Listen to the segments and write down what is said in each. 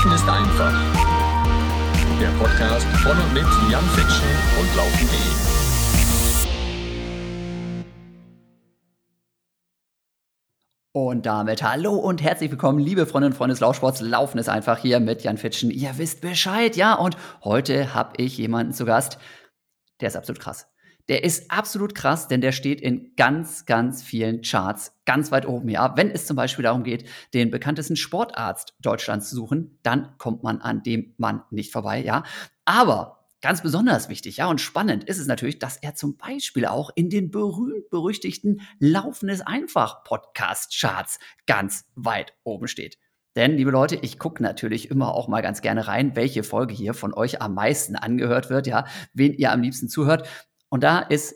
Laufen ist einfach. Der Podcast von und mit Jan Fitschen und Laufen.de. Und damit hallo und herzlich willkommen, liebe Freundinnen und Freunde des Laufsports. Laufen ist einfach hier mit Jan Fitschen. Ihr wisst Bescheid, ja? Und heute habe ich jemanden zu Gast, der ist absolut krass. Der ist absolut krass, denn der steht in ganz, ganz vielen Charts ganz weit oben. Ja, wenn es zum Beispiel darum geht, den bekanntesten Sportarzt Deutschlands zu suchen, dann kommt man an dem Mann nicht vorbei. Ja, aber Ganz besonders wichtig, ja, und spannend ist es natürlich, dass er zum Beispiel auch in den berühmt-berüchtigten Laufendes einfach Podcast-Charts ganz weit oben steht. Denn, liebe Leute, ich gucke natürlich immer auch mal ganz gerne rein, welche Folge hier von euch am meisten angehört wird, ja, wen ihr am liebsten zuhört. Und da ist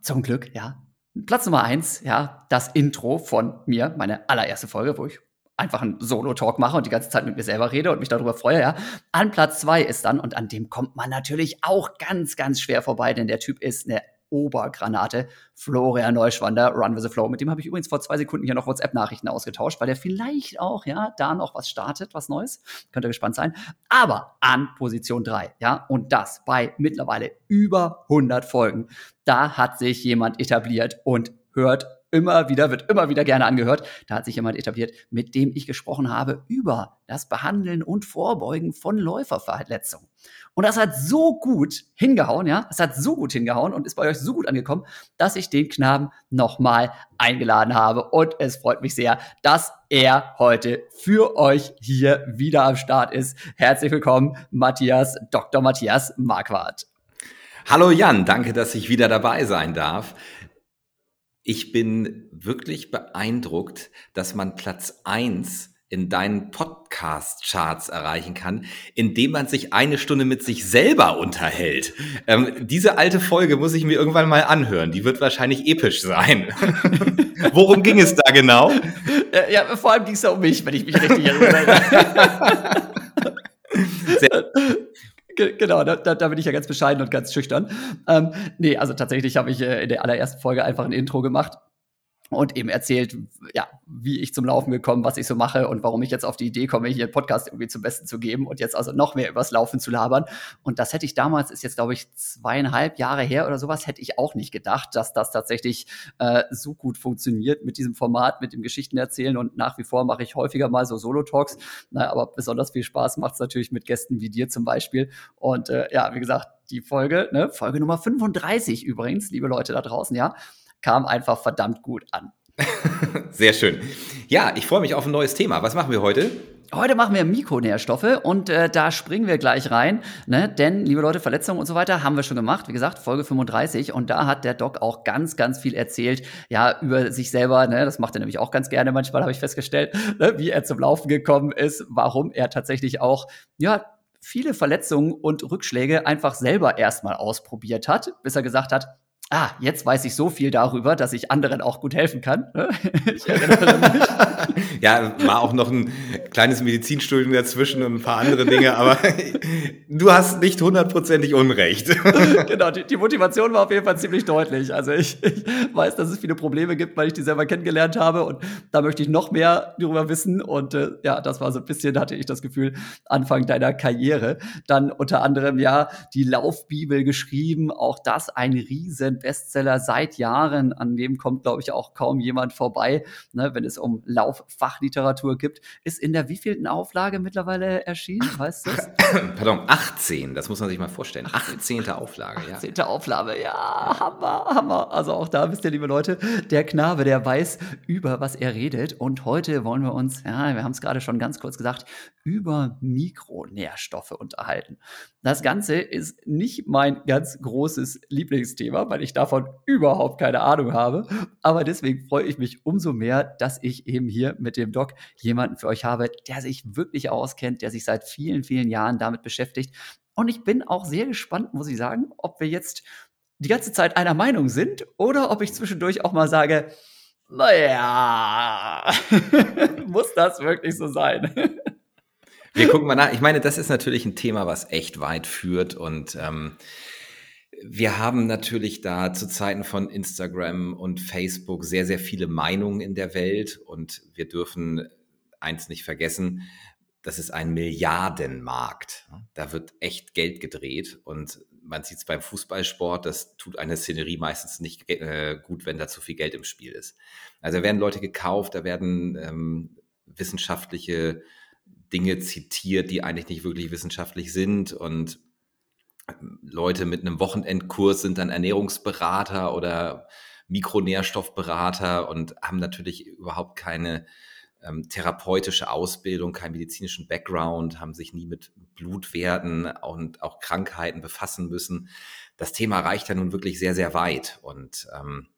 zum Glück, ja, Platz Nummer eins, ja, das Intro von mir, meine allererste Folge, wo ich einfach einen Solo-Talk mache und die ganze Zeit mit mir selber rede und mich darüber freue, ja. An Platz zwei ist dann, und an dem kommt man natürlich auch ganz, ganz schwer vorbei, denn der Typ ist eine Obergranate. Florian Neuschwander, Run with the Flow. Mit dem habe ich übrigens vor zwei Sekunden hier noch WhatsApp-Nachrichten ausgetauscht, weil der vielleicht auch, ja, da noch was startet, was Neues. Könnt ihr gespannt sein. Aber an Position 3, ja, und das bei mittlerweile über 100 Folgen. Da hat sich jemand etabliert und hört immer wieder, wird immer wieder gerne angehört. Da hat sich jemand etabliert, mit dem ich gesprochen habe über das Behandeln und Vorbeugen von Läuferverletzungen. Und das hat so gut hingehauen, ja, es hat so gut hingehauen und ist bei euch so gut angekommen, dass ich den Knaben nochmal eingeladen habe. Und es freut mich sehr, dass er heute für euch hier wieder am Start ist. Herzlich willkommen, Matthias, Dr. Matthias Marquardt. Hallo Jan, danke, dass ich wieder dabei sein darf. Ich bin wirklich beeindruckt, dass man Platz eins in deinen Podcast-Charts erreichen kann, indem man sich eine Stunde mit sich selber unterhält. Ähm, diese alte Folge muss ich mir irgendwann mal anhören. Die wird wahrscheinlich episch sein. Worum ging es da genau? Ja, ja vor allem ging es da um mich, wenn ich mich richtig erinnere. Sehr. Genau, da, da, bin ich ja ganz bescheiden und ganz schüchtern. Ähm, nee, also tatsächlich habe ich äh, in der allerersten Folge einfach ein Intro gemacht und eben erzählt, ja, wie ich zum Laufen gekommen, was ich so mache und warum ich jetzt auf die Idee komme, hier einen Podcast irgendwie zum Besten zu geben und jetzt also noch mehr übers Laufen zu labern. Und das hätte ich damals, ist jetzt glaube ich zweieinhalb Jahre her oder sowas, hätte ich auch nicht gedacht, dass das tatsächlich äh, so gut funktioniert mit diesem Format, mit dem Geschichten erzählen. Und nach wie vor mache ich häufiger mal so Solo-Talks. Naja, aber besonders viel Spaß macht es natürlich mit Gästen wie dir zum Beispiel. Und äh, ja, wie gesagt, die Folge, ne, Folge Nummer 35 übrigens, liebe Leute da draußen, ja kam einfach verdammt gut an. Sehr schön. Ja, ich freue mich auf ein neues Thema. Was machen wir heute? Heute machen wir Mikronährstoffe und äh, da springen wir gleich rein, ne? denn, liebe Leute, Verletzungen und so weiter haben wir schon gemacht, wie gesagt, Folge 35 und da hat der Doc auch ganz, ganz viel erzählt, ja, über sich selber, ne? das macht er nämlich auch ganz gerne manchmal, habe ich festgestellt, ne? wie er zum Laufen gekommen ist, warum er tatsächlich auch, ja, viele Verletzungen und Rückschläge einfach selber erstmal ausprobiert hat, bis er gesagt hat, ah, jetzt weiß ich so viel darüber, dass ich anderen auch gut helfen kann. Ne? ich erinnere mich. ja, war auch noch ein kleines Medizinstudium dazwischen und ein paar andere Dinge, aber du hast nicht hundertprozentig Unrecht. genau, die, die, Motivation war auf jeden Fall ziemlich deutlich. Also ich, ich, weiß, dass es viele Probleme gibt, weil ich die selber kennengelernt habe und da möchte ich noch mehr darüber wissen und äh, ja, das war so ein bisschen, hatte ich das Gefühl, Anfang deiner Karriere. Dann unter anderem ja die Laufbibel geschrieben, auch das ein riesen Bestseller seit Jahren. An dem kommt, glaube ich, auch kaum jemand vorbei, ne, wenn es um Lauffachliteratur gibt. Ist in der wievielten Auflage mittlerweile erschienen? Weißt du Pardon, 18. Das muss man sich mal vorstellen. 18. Auflage, ja. 18. Auflage, ja, Hammer, Hammer. Also auch da wisst ihr, liebe Leute, der Knabe, der weiß, über was er redet. Und heute wollen wir uns, ja, wir haben es gerade schon ganz kurz gesagt, über Mikronährstoffe unterhalten. Das Ganze ist nicht mein ganz großes Lieblingsthema, weil ich davon überhaupt keine Ahnung habe. Aber deswegen freue ich mich umso mehr, dass ich eben hier mit dem Doc jemanden für euch habe, der sich wirklich auskennt, der sich seit vielen, vielen Jahren damit beschäftigt. Und ich bin auch sehr gespannt, muss ich sagen, ob wir jetzt die ganze Zeit einer Meinung sind oder ob ich zwischendurch auch mal sage, naja, muss das wirklich so sein? Wir gucken mal nach. Ich meine, das ist natürlich ein Thema, was echt weit führt und ähm, wir haben natürlich da zu Zeiten von Instagram und Facebook sehr, sehr viele Meinungen in der Welt und wir dürfen eins nicht vergessen. das ist ein Milliardenmarkt. Da wird echt Geld gedreht und man sieht es beim Fußballsport, das tut eine Szenerie meistens nicht äh, gut, wenn da zu viel Geld im Spiel ist. Also da werden Leute gekauft, da werden ähm, wissenschaftliche Dinge zitiert, die eigentlich nicht wirklich wissenschaftlich sind und Leute mit einem Wochenendkurs sind dann Ernährungsberater oder Mikronährstoffberater und haben natürlich überhaupt keine ähm, therapeutische Ausbildung, keinen medizinischen Background, haben sich nie mit Blutwerten und auch Krankheiten befassen müssen. Das Thema reicht ja nun wirklich sehr, sehr weit und ähm,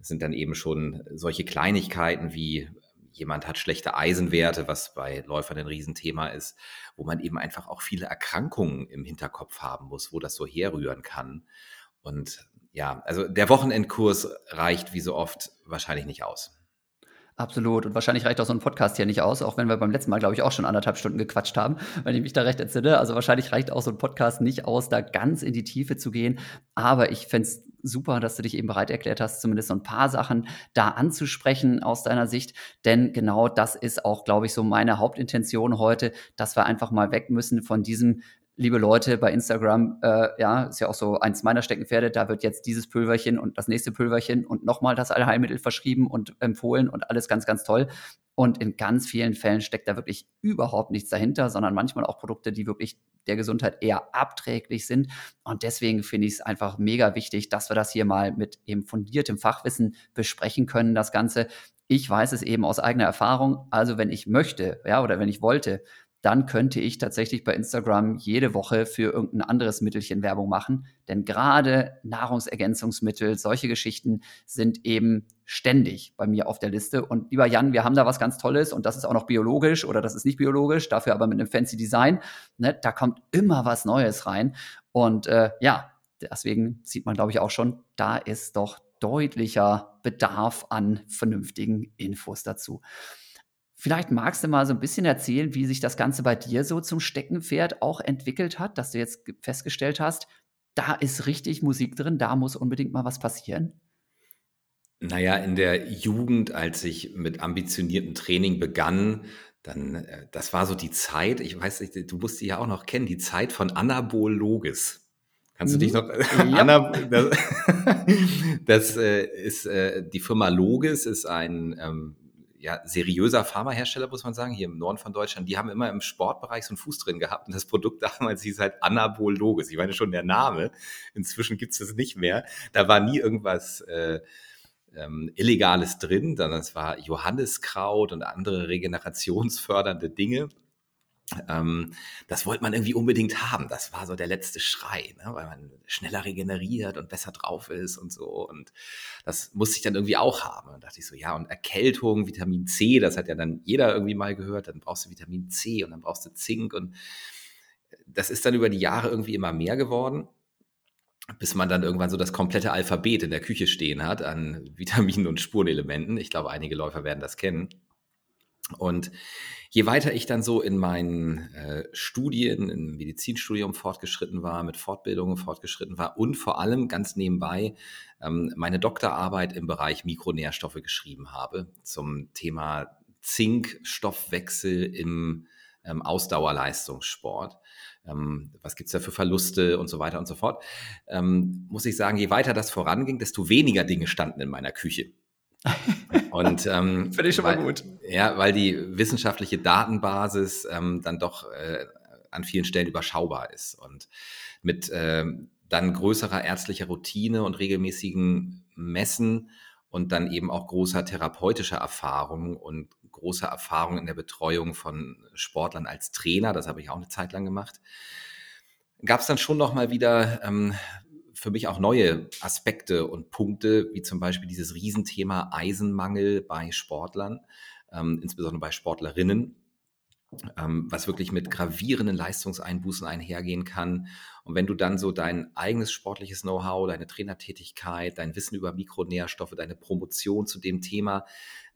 es sind dann eben schon solche Kleinigkeiten wie jemand hat schlechte Eisenwerte, was bei Läufern ein Riesenthema ist, wo man eben einfach auch viele Erkrankungen im Hinterkopf haben muss, wo das so herrühren kann. Und ja, also der Wochenendkurs reicht wie so oft wahrscheinlich nicht aus. Absolut. Und wahrscheinlich reicht auch so ein Podcast hier nicht aus, auch wenn wir beim letzten Mal, glaube ich, auch schon anderthalb Stunden gequatscht haben, wenn ich mich da recht entsinne. Also wahrscheinlich reicht auch so ein Podcast nicht aus, da ganz in die Tiefe zu gehen. Aber ich fände es super, dass du dich eben bereit erklärt hast, zumindest so ein paar Sachen da anzusprechen aus deiner Sicht. Denn genau das ist auch, glaube ich, so meine Hauptintention heute, dass wir einfach mal weg müssen von diesem liebe Leute bei Instagram, äh, ja, ist ja auch so eins meiner Steckenpferde, da wird jetzt dieses Pulverchen und das nächste Pulverchen und nochmal das Allheilmittel verschrieben und empfohlen und alles ganz, ganz toll. Und in ganz vielen Fällen steckt da wirklich überhaupt nichts dahinter, sondern manchmal auch Produkte, die wirklich der Gesundheit eher abträglich sind. Und deswegen finde ich es einfach mega wichtig, dass wir das hier mal mit eben fundiertem Fachwissen besprechen können, das Ganze. Ich weiß es eben aus eigener Erfahrung. Also wenn ich möchte, ja, oder wenn ich wollte, dann könnte ich tatsächlich bei Instagram jede Woche für irgendein anderes Mittelchen Werbung machen. Denn gerade Nahrungsergänzungsmittel, solche Geschichten sind eben ständig bei mir auf der Liste. Und lieber Jan, wir haben da was ganz Tolles und das ist auch noch biologisch oder das ist nicht biologisch, dafür aber mit einem fancy Design. Ne? Da kommt immer was Neues rein. Und äh, ja, deswegen sieht man, glaube ich, auch schon, da ist doch deutlicher Bedarf an vernünftigen Infos dazu. Vielleicht magst du mal so ein bisschen erzählen, wie sich das Ganze bei dir so zum Steckenpferd auch entwickelt hat, dass du jetzt festgestellt hast, da ist richtig Musik drin, da muss unbedingt mal was passieren? Naja, in der Jugend, als ich mit ambitioniertem Training begann, dann, äh, das war so die Zeit, ich weiß nicht, du musst die ja auch noch kennen, die Zeit von Anabol Logis. Kannst du dich mhm. noch, ja. Anna, das, das äh, ist, äh, die Firma Logis ist ein, ähm, ja, seriöser Pharmahersteller, muss man sagen, hier im Norden von Deutschland, die haben immer im Sportbereich so einen Fuß drin gehabt und das Produkt damals hieß halt Anabol Logis. Ich meine schon der Name, inzwischen gibt es das nicht mehr. Da war nie irgendwas äh, ähm, Illegales drin, sondern es war Johanniskraut und andere regenerationsfördernde Dinge. Ähm, das wollte man irgendwie unbedingt haben. Das war so der letzte Schrei, ne? weil man schneller regeneriert und besser drauf ist und so. Und das musste ich dann irgendwie auch haben. Und dachte ich so, ja, und Erkältung, Vitamin C, das hat ja dann jeder irgendwie mal gehört. Dann brauchst du Vitamin C und dann brauchst du Zink. Und das ist dann über die Jahre irgendwie immer mehr geworden bis man dann irgendwann so das komplette Alphabet in der Küche stehen hat an Vitaminen und Spurenelementen. Ich glaube, einige Läufer werden das kennen. Und je weiter ich dann so in meinen äh, Studien, im Medizinstudium fortgeschritten war, mit Fortbildungen fortgeschritten war und vor allem ganz nebenbei ähm, meine Doktorarbeit im Bereich Mikronährstoffe geschrieben habe zum Thema Zinkstoffwechsel im ähm, Ausdauerleistungssport. Ähm, was gibt's da für Verluste und so weiter und so fort. Ähm, muss ich sagen, je weiter das voranging, desto weniger Dinge standen in meiner Küche. Und ähm, finde ich schon mal weil, gut. Ja, weil die wissenschaftliche Datenbasis ähm, dann doch äh, an vielen Stellen überschaubar ist und mit ähm, dann größerer ärztlicher Routine und regelmäßigen Messen und dann eben auch großer therapeutischer Erfahrung und großer Erfahrung in der Betreuung von Sportlern als Trainer, das habe ich auch eine Zeit lang gemacht, gab es dann schon noch mal wieder ähm, für mich auch neue Aspekte und Punkte, wie zum Beispiel dieses Riesenthema Eisenmangel bei Sportlern, ähm, insbesondere bei Sportlerinnen, ähm, was wirklich mit gravierenden Leistungseinbußen einhergehen kann. Und wenn du dann so dein eigenes sportliches Know-how, deine Trainertätigkeit, dein Wissen über Mikronährstoffe, deine Promotion zu dem Thema,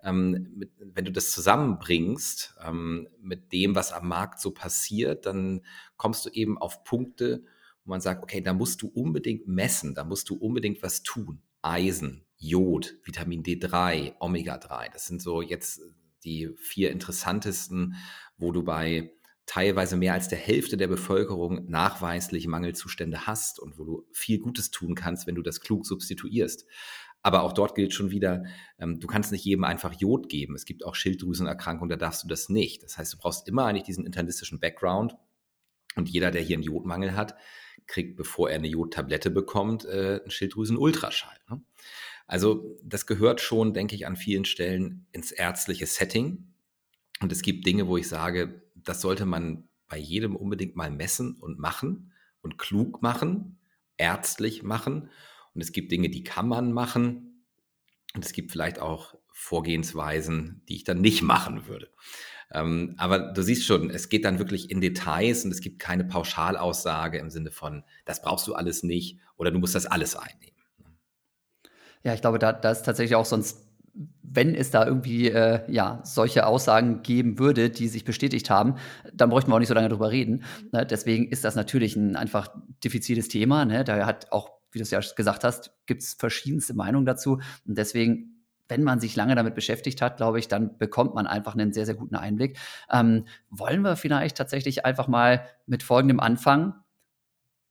ähm, mit, wenn du das zusammenbringst ähm, mit dem, was am Markt so passiert, dann kommst du eben auf Punkte, wo man sagt, okay, da musst du unbedingt messen, da musst du unbedingt was tun. Eisen, Jod, Vitamin D3, Omega-3, das sind so jetzt die vier interessantesten, wo du bei teilweise mehr als der Hälfte der Bevölkerung nachweislich Mangelzustände hast und wo du viel Gutes tun kannst, wenn du das klug substituierst. Aber auch dort gilt schon wieder, ähm, du kannst nicht jedem einfach Jod geben. Es gibt auch Schilddrüsenerkrankungen, da darfst du das nicht. Das heißt, du brauchst immer eigentlich diesen internistischen Background. Und jeder, der hier einen Jodmangel hat, kriegt, bevor er eine Jodtablette bekommt, äh, einen Schilddrüsen-Ultraschall. Ne? Also das gehört schon, denke ich, an vielen Stellen ins ärztliche Setting. Und es gibt Dinge, wo ich sage, das sollte man bei jedem unbedingt mal messen und machen und klug machen, ärztlich machen. Und es gibt Dinge, die kann man machen. Und es gibt vielleicht auch Vorgehensweisen, die ich dann nicht machen würde. Ähm, aber du siehst schon, es geht dann wirklich in Details und es gibt keine Pauschalaussage im Sinne von, das brauchst du alles nicht oder du musst das alles einnehmen. Ja, ich glaube, da, da ist tatsächlich auch sonst, wenn es da irgendwie äh, ja, solche Aussagen geben würde, die sich bestätigt haben, dann bräuchten wir auch nicht so lange drüber reden. Ne? Deswegen ist das natürlich ein einfach diffiziles Thema. Ne? Da hat auch, wie du es ja gesagt hast, gibt es verschiedenste Meinungen dazu. Und deswegen wenn man sich lange damit beschäftigt hat, glaube ich, dann bekommt man einfach einen sehr, sehr guten Einblick. Ähm, wollen wir vielleicht tatsächlich einfach mal mit folgendem anfangen?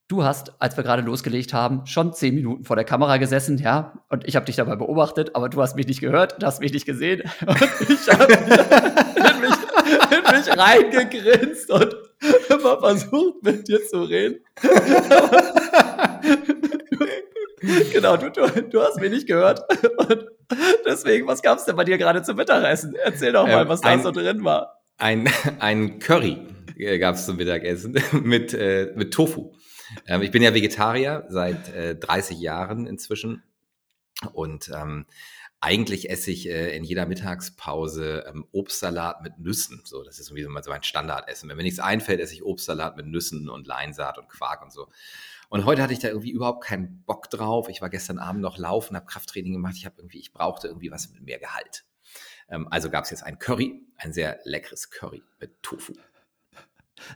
Du hast, als wir gerade losgelegt haben, schon zehn Minuten vor der Kamera gesessen, ja, und ich habe dich dabei beobachtet, aber du hast mich nicht gehört, du hast mich nicht gesehen und ich habe mich, mich reingegrinst und immer versucht, mit dir zu reden. genau, du, du, du hast mich nicht gehört. Und deswegen, was gab es denn bei dir gerade zum Mittagessen? Erzähl doch mal, ähm, was da so drin war. Ein, ein Curry äh, gab es zum Mittagessen mit, äh, mit Tofu. Ähm, ich bin ja Vegetarier seit äh, 30 Jahren inzwischen und ähm, eigentlich esse ich äh, in jeder Mittagspause ähm, Obstsalat mit Nüssen. So, das ist irgendwie so mein Standardessen. Wenn mir nichts einfällt, esse ich Obstsalat mit Nüssen und Leinsaat und Quark und so. Und heute hatte ich da irgendwie überhaupt keinen Bock drauf. Ich war gestern Abend noch laufen, habe Krafttraining gemacht. Ich habe irgendwie, ich brauchte irgendwie was mit mehr Gehalt. Ähm, also gab es jetzt ein Curry, ein sehr leckeres Curry mit Tofu.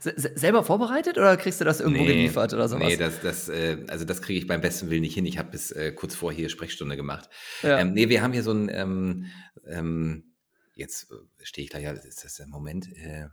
Selber vorbereitet oder kriegst du das irgendwo nee, geliefert oder sowas? Nee, das, das, äh, also das kriege ich beim besten Willen nicht hin. Ich habe bis äh, kurz vor hier Sprechstunde gemacht. Ja. Ähm, nee, wir haben hier so ein, ähm, ähm, jetzt äh, stehe ich da ja, ist das der Moment, äh,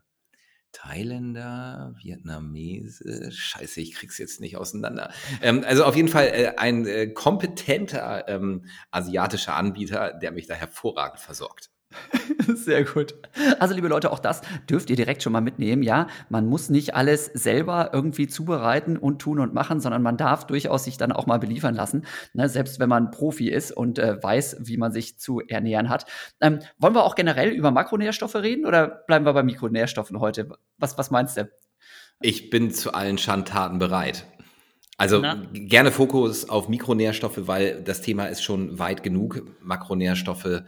Thailänder, Vietnamese, scheiße, ich krieg's jetzt nicht auseinander. Ähm, also auf jeden Fall äh, ein äh, kompetenter ähm, asiatischer Anbieter, der mich da hervorragend versorgt. Sehr gut. Also, liebe Leute, auch das dürft ihr direkt schon mal mitnehmen. Ja, man muss nicht alles selber irgendwie zubereiten und tun und machen, sondern man darf durchaus sich dann auch mal beliefern lassen. Ne, selbst wenn man Profi ist und äh, weiß, wie man sich zu ernähren hat. Ähm, wollen wir auch generell über Makronährstoffe reden oder bleiben wir bei Mikronährstoffen heute? Was, was meinst du? Ich bin zu allen Schandtaten bereit. Also Na? gerne Fokus auf Mikronährstoffe, weil das Thema ist schon weit genug. Makronährstoffe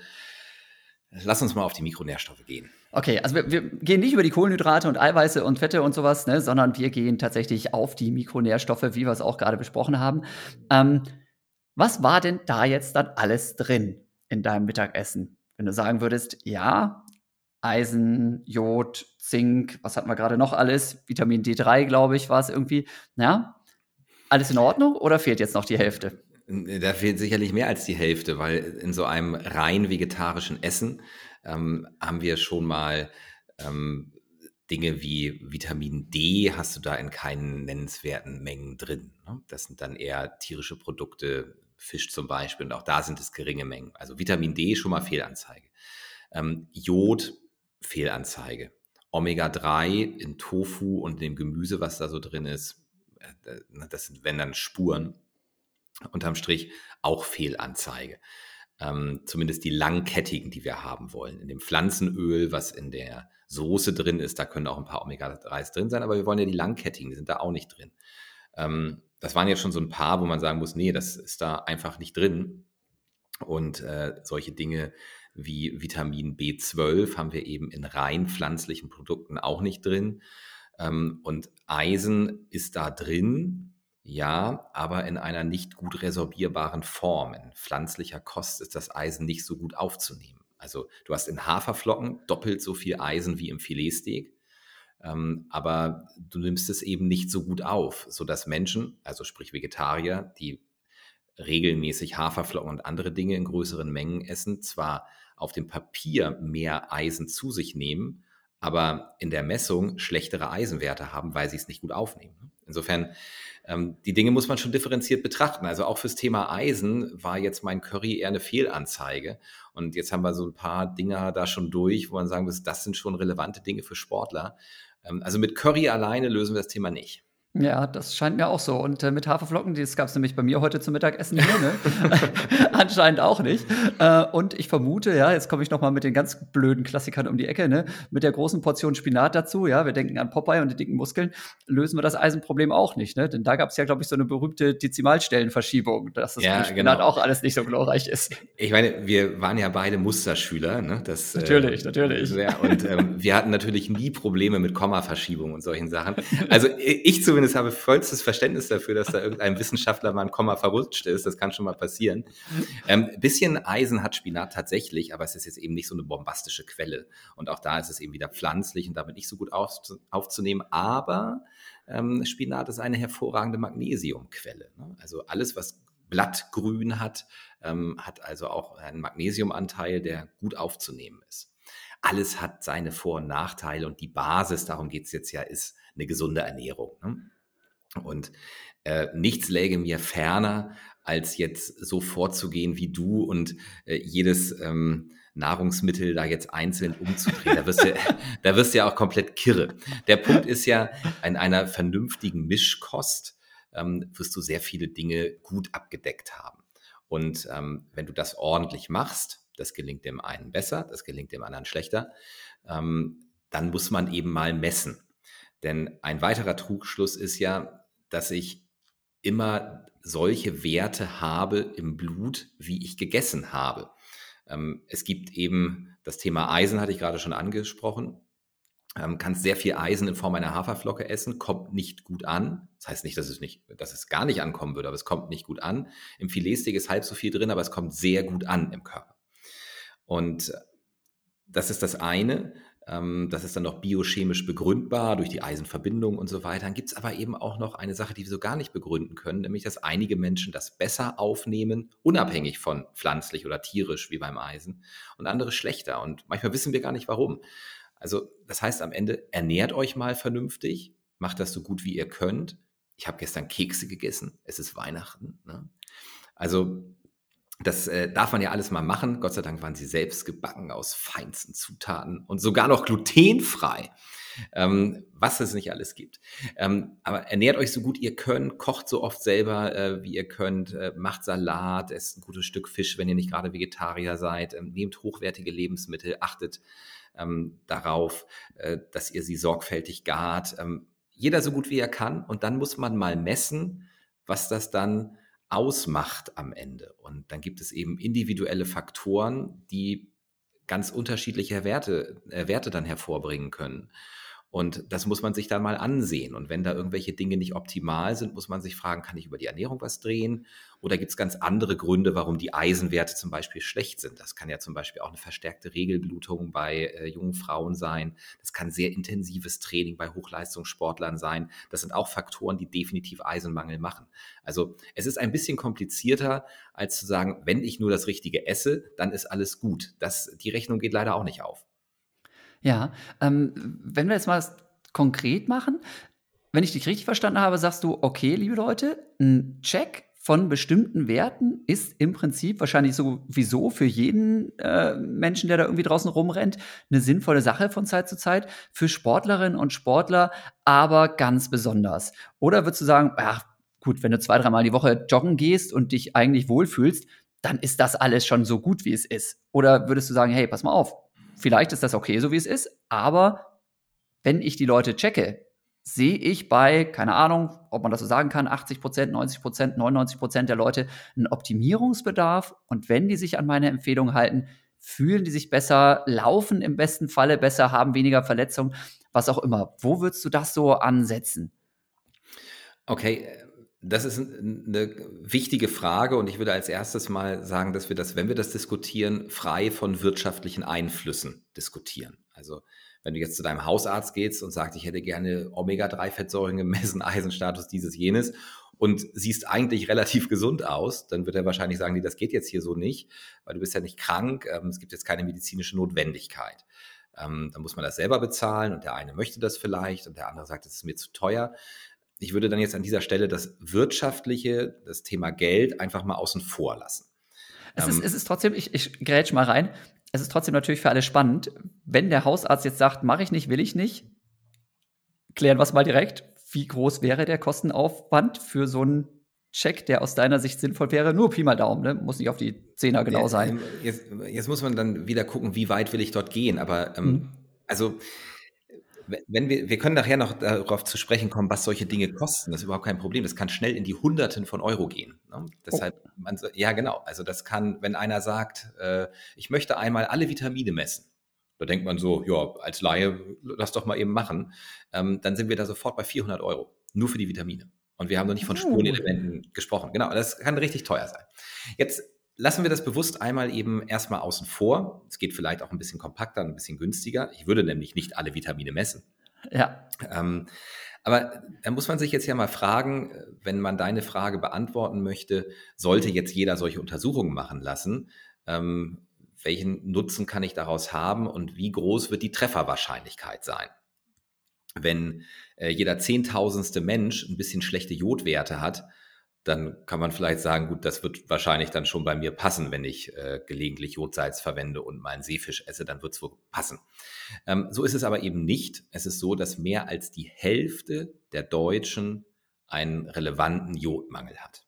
Lass uns mal auf die Mikronährstoffe gehen. Okay, also wir, wir, gehen nicht über die Kohlenhydrate und Eiweiße und Fette und sowas, ne, sondern wir gehen tatsächlich auf die Mikronährstoffe, wie wir es auch gerade besprochen haben. Ähm, was war denn da jetzt dann alles drin in deinem Mittagessen? Wenn du sagen würdest, ja, Eisen, Jod, Zink, was hatten wir gerade noch alles? Vitamin D3, glaube ich, war es irgendwie. Ja, alles in Ordnung oder fehlt jetzt noch die Hälfte? Da fehlt sicherlich mehr als die Hälfte, weil in so einem rein vegetarischen Essen ähm, haben wir schon mal ähm, Dinge wie Vitamin D hast du da in keinen nennenswerten Mengen drin. Ne? Das sind dann eher tierische Produkte, Fisch zum Beispiel, und auch da sind es geringe Mengen. Also Vitamin D schon mal Fehlanzeige. Ähm, Jod, Fehlanzeige. Omega-3 in Tofu und in dem Gemüse, was da so drin ist, äh, das sind, wenn dann Spuren unterm Strich auch Fehlanzeige. Ähm, zumindest die langkettigen, die wir haben wollen. In dem Pflanzenöl, was in der Soße drin ist, da können auch ein paar Omega-3s drin sein, aber wir wollen ja die langkettigen, die sind da auch nicht drin. Ähm, das waren jetzt schon so ein paar, wo man sagen muss, nee, das ist da einfach nicht drin. Und äh, solche Dinge wie Vitamin B12 haben wir eben in rein pflanzlichen Produkten auch nicht drin. Ähm, und Eisen ist da drin, ja, aber in einer nicht gut resorbierbaren Form. In pflanzlicher Kost ist das Eisen nicht so gut aufzunehmen. Also du hast in Haferflocken doppelt so viel Eisen wie im Filetsteak, ähm, aber du nimmst es eben nicht so gut auf, sodass Menschen, also sprich Vegetarier, die regelmäßig Haferflocken und andere Dinge in größeren Mengen essen, zwar auf dem Papier mehr Eisen zu sich nehmen, aber in der Messung schlechtere Eisenwerte haben, weil sie es nicht gut aufnehmen. Insofern, ähm, die Dinge muss man schon differenziert betrachten. Also auch fürs Thema Eisen war jetzt mein Curry eher eine Fehlanzeige. Und jetzt haben wir so ein paar Dinger da schon durch, wo man sagen muss, das sind schon relevante Dinge für Sportler. Ähm, also mit Curry alleine lösen wir das Thema nicht. Ja, das scheint mir auch so. Und äh, mit Haferflocken, das gab es nämlich bei mir heute zum Mittagessen hier, ne? Anscheinend auch nicht. Äh, und ich vermute, ja, jetzt komme ich noch mal mit den ganz blöden Klassikern um die Ecke, ne? Mit der großen Portion Spinat dazu, ja, wir denken an Popeye und die dicken Muskeln, lösen wir das Eisenproblem auch nicht, ne? Denn da gab es ja, glaube ich, so eine berühmte Dezimalstellenverschiebung, dass das ja, Spinat genau. auch alles nicht so glorreich ist. Ich meine, wir waren ja beide Musterschüler, ne? Das, natürlich, äh, natürlich. Ja, und ähm, wir hatten natürlich nie Probleme mit Kommaverschiebung und solchen Sachen. Also ich zumindest zumindest habe vollstes Verständnis dafür, dass da irgendein Wissenschaftler mal ein Komma verrutscht ist. Das kann schon mal passieren. Ähm, bisschen Eisen hat Spinat tatsächlich, aber es ist jetzt eben nicht so eine bombastische Quelle. Und auch da ist es eben wieder pflanzlich und damit nicht so gut auf, aufzunehmen. Aber ähm, Spinat ist eine hervorragende Magnesiumquelle. Ne? Also alles, was Blattgrün hat, ähm, hat also auch einen Magnesiumanteil, der gut aufzunehmen ist. Alles hat seine Vor- und Nachteile und die Basis, darum geht es jetzt ja, ist eine gesunde Ernährung. Ne? Und äh, nichts läge mir ferner, als jetzt so vorzugehen wie du und äh, jedes ähm, Nahrungsmittel da jetzt einzeln umzudrehen. Da wirst, du, da wirst du ja auch komplett kirre. Der Punkt ist ja, in einer vernünftigen Mischkost ähm, wirst du sehr viele Dinge gut abgedeckt haben. Und ähm, wenn du das ordentlich machst, das gelingt dem einen besser, das gelingt dem anderen schlechter, ähm, dann muss man eben mal messen. Denn ein weiterer Trugschluss ist ja, dass ich immer solche Werte habe im Blut, wie ich gegessen habe. Ähm, es gibt eben das Thema Eisen, hatte ich gerade schon angesprochen. Ähm, kannst sehr viel Eisen in Form einer Haferflocke essen, kommt nicht gut an. Das heißt nicht, dass es nicht, dass es gar nicht ankommen würde, aber es kommt nicht gut an. Im Filetsteak ist halb so viel drin, aber es kommt sehr gut an im Körper. Und das ist das eine. Ähm, das ist dann noch biochemisch begründbar durch die Eisenverbindung und so weiter. Dann gibt es aber eben auch noch eine Sache, die wir so gar nicht begründen können, nämlich dass einige Menschen das besser aufnehmen, unabhängig von pflanzlich oder tierisch wie beim Eisen, und andere schlechter. Und manchmal wissen wir gar nicht warum. Also das heißt am Ende, ernährt euch mal vernünftig, macht das so gut wie ihr könnt. Ich habe gestern Kekse gegessen, es ist Weihnachten. Ne? Also das äh, darf man ja alles mal machen. Gott sei Dank waren sie selbst gebacken aus feinsten Zutaten und sogar noch glutenfrei. Ähm, was es nicht alles gibt. Ähm, aber ernährt euch so gut ihr könnt, kocht so oft selber, äh, wie ihr könnt, äh, macht Salat, esst ein gutes Stück Fisch, wenn ihr nicht gerade Vegetarier seid, ähm, nehmt hochwertige Lebensmittel, achtet ähm, darauf, äh, dass ihr sie sorgfältig gart. Ähm, jeder so gut wie er kann und dann muss man mal messen, was das dann ausmacht am Ende. Und dann gibt es eben individuelle Faktoren, die ganz unterschiedliche Werte, äh, Werte dann hervorbringen können. Und das muss man sich dann mal ansehen. Und wenn da irgendwelche Dinge nicht optimal sind, muss man sich fragen, kann ich über die Ernährung was drehen? Oder gibt es ganz andere Gründe, warum die Eisenwerte zum Beispiel schlecht sind? Das kann ja zum Beispiel auch eine verstärkte Regelblutung bei äh, jungen Frauen sein. Das kann sehr intensives Training bei Hochleistungssportlern sein. Das sind auch Faktoren, die definitiv Eisenmangel machen. Also es ist ein bisschen komplizierter, als zu sagen, wenn ich nur das Richtige esse, dann ist alles gut. Das, die Rechnung geht leider auch nicht auf. Ja, ähm, wenn wir jetzt mal konkret machen, wenn ich dich richtig verstanden habe, sagst du, okay, liebe Leute, ein Check von bestimmten Werten ist im Prinzip wahrscheinlich sowieso für jeden äh, Menschen, der da irgendwie draußen rumrennt, eine sinnvolle Sache von Zeit zu Zeit, für Sportlerinnen und Sportler aber ganz besonders. Oder würdest du sagen, ach gut, wenn du zwei, dreimal die Woche joggen gehst und dich eigentlich wohlfühlst, dann ist das alles schon so gut, wie es ist. Oder würdest du sagen, hey, pass mal auf, vielleicht ist das okay, so wie es ist, aber wenn ich die Leute checke, sehe ich bei, keine Ahnung, ob man das so sagen kann, 80 Prozent, 90 Prozent, 99 Prozent der Leute einen Optimierungsbedarf. Und wenn die sich an meine Empfehlung halten, fühlen die sich besser, laufen im besten Falle besser, haben weniger Verletzungen, was auch immer. Wo würdest du das so ansetzen? Okay, das ist eine wichtige Frage und ich würde als erstes mal sagen, dass wir das, wenn wir das diskutieren, frei von wirtschaftlichen Einflüssen diskutieren. Also wenn du jetzt zu deinem Hausarzt gehst und sagst, ich hätte gerne Omega-3-Fettsäuren gemessen, Eisenstatus, dieses, jenes und siehst eigentlich relativ gesund aus, dann wird er wahrscheinlich sagen, nee, das geht jetzt hier so nicht, weil du bist ja nicht krank, ähm, es gibt jetzt keine medizinische Notwendigkeit. Ähm, dann muss man das selber bezahlen und der eine möchte das vielleicht und der andere sagt, es ist mir zu teuer. Ich würde dann jetzt an dieser Stelle das Wirtschaftliche, das Thema Geld einfach mal außen vor lassen. Es, ist, ähm, es ist trotzdem, ich, ich grätsch mal rein, es ist trotzdem natürlich für alle spannend, wenn der Hausarzt jetzt sagt, mache ich nicht, will ich nicht, klären wir es mal direkt. Wie groß wäre der Kostenaufwand für so einen Check, der aus deiner Sicht sinnvoll wäre? Nur Pi mal Daumen, ne? muss nicht auf die Zehner genau sein. Jetzt, jetzt, muss man dann wieder gucken, wie weit will ich dort gehen. Aber ähm, mhm. also wenn wir, wir können nachher noch darauf zu sprechen kommen, was solche Dinge kosten. Das ist überhaupt kein Problem. Das kann schnell in die Hunderten von Euro gehen. Ne? Deshalb, oh. man, ja genau. Also das kann, wenn einer sagt, äh, ich möchte einmal alle Vitamine messen, da denkt man so, ja, als Laie, lass doch mal eben machen. Ähm, dann sind wir da sofort bei 400 Euro. Nur für die Vitamine. Und wir haben noch nicht von Spurenelementen gesprochen. Genau, das kann richtig teuer sein. Jetzt lassen wir das bewusst einmal eben erstmal außen vor. Es geht vielleicht auch ein bisschen kompakter, ein bisschen günstiger. Ich würde nämlich nicht alle Vitamine messen. Ja. Ähm, aber da muss man sich jetzt ja mal fragen, wenn man deine Frage beantworten möchte, sollte jetzt jeder solche Untersuchungen machen lassen? Ähm, welchen Nutzen kann ich daraus haben und wie groß wird die Trefferwahrscheinlichkeit sein? Wenn äh, jeder zehntausendste Mensch ein bisschen schlechte Jodwerte hat, dann kann man vielleicht sagen, gut, das wird wahrscheinlich dann schon bei mir passen, wenn ich äh, gelegentlich Jodsalz verwende und mal einen Seefisch esse, dann wird es wohl passen. Ähm, so ist es aber eben nicht. Es ist so, dass mehr als die Hälfte der Deutschen einen relevanten Jodmangel hat.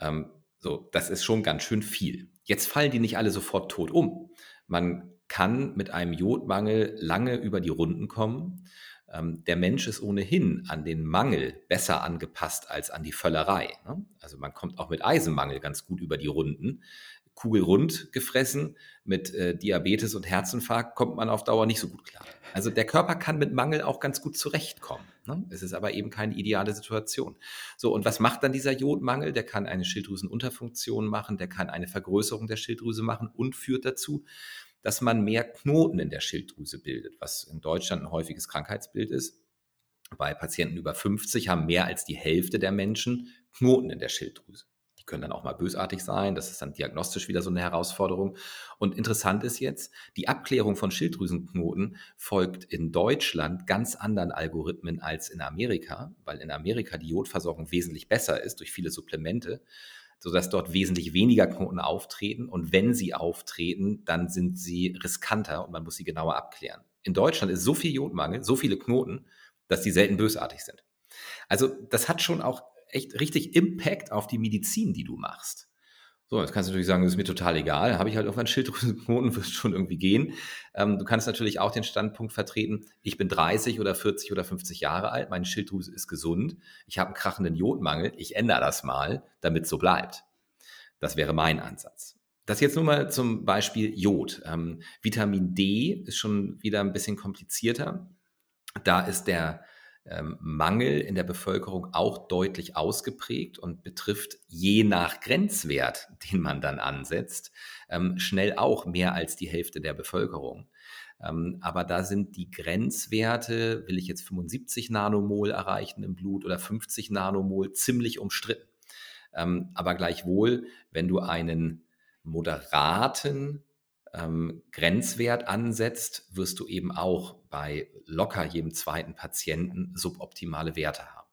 Ähm, so, das ist schon ganz schön viel. Jetzt fallen die nicht alle sofort tot um. Man kann mit einem Jodmangel lange über die Runden kommen. Ähm, der Mensch ist ohnehin an den Mangel besser angepasst als an die Völlerei. Ne? Also man kommt auch mit Eisenmangel ganz gut über die Runden. Kugelrund gefressen, mit äh, Diabetes und Herzinfarkt kommt man auf Dauer nicht so gut klar. Also der Körper kann mit Mangel auch ganz gut zurechtkommen. Ne? Es ist aber eben keine ideale Situation. So, und was macht dann dieser Jodmangel? Der kann eine Schilddrüsenunterfunktion machen, der kann eine Vergrößerung der Schilddrüse machen und führt dazu, dass man mehr Knoten in der Schilddrüse bildet, was in Deutschland ein häufiges Krankheitsbild ist. Bei Patienten über 50 haben mehr als die Hälfte der Menschen Knoten in der Schilddrüse können dann auch mal bösartig sein. Das ist dann diagnostisch wieder so eine Herausforderung. Und interessant ist jetzt, die Abklärung von Schilddrüsenknoten folgt in Deutschland ganz anderen Algorithmen als in Amerika, weil in Amerika die Jodversorgung wesentlich besser ist durch viele Supplemente sodass dort wesentlich weniger Knoten auftreten. Und wenn sie auftreten, dann sind sie riskanter und man muss sie genauer abklären. In Deutschland ist so viel Jodmangel, so viele Knoten, dass die selten bösartig sind. Also das hat schon auch echt richtig Impact auf die Medizin, die du machst. So, jetzt kannst du natürlich sagen, das ist mir total egal, habe ich halt auf einen Schilddrüsenknoten, wird schon irgendwie gehen. Ähm, du kannst natürlich auch den Standpunkt vertreten, ich bin 30 oder 40 oder 50 Jahre alt, meine Schilddrüse ist gesund, ich habe einen krachenden Jodmangel, ich ändere das mal, damit es so bleibt. Das wäre mein Ansatz. Das jetzt nur mal zum Beispiel Jod. Ähm, Vitamin D ist schon wieder ein bisschen komplizierter. Da ist der ähm, Mangel in der Bevölkerung auch deutlich ausgeprägt und betrifft je nach Grenzwert, den man dann ansetzt, ähm, schnell auch mehr als die Hälfte der Bevölkerung. Ähm, aber da sind die Grenzwerte, will ich jetzt 75 Nanomol erreichen im Blut oder 50 Nanomol, ziemlich umstritten. aber gleichwohl, wenn du einen moderaten Grenzwert ansetzt, wirst du eben auch bei locker jedem zweiten Patienten suboptimale Werte haben.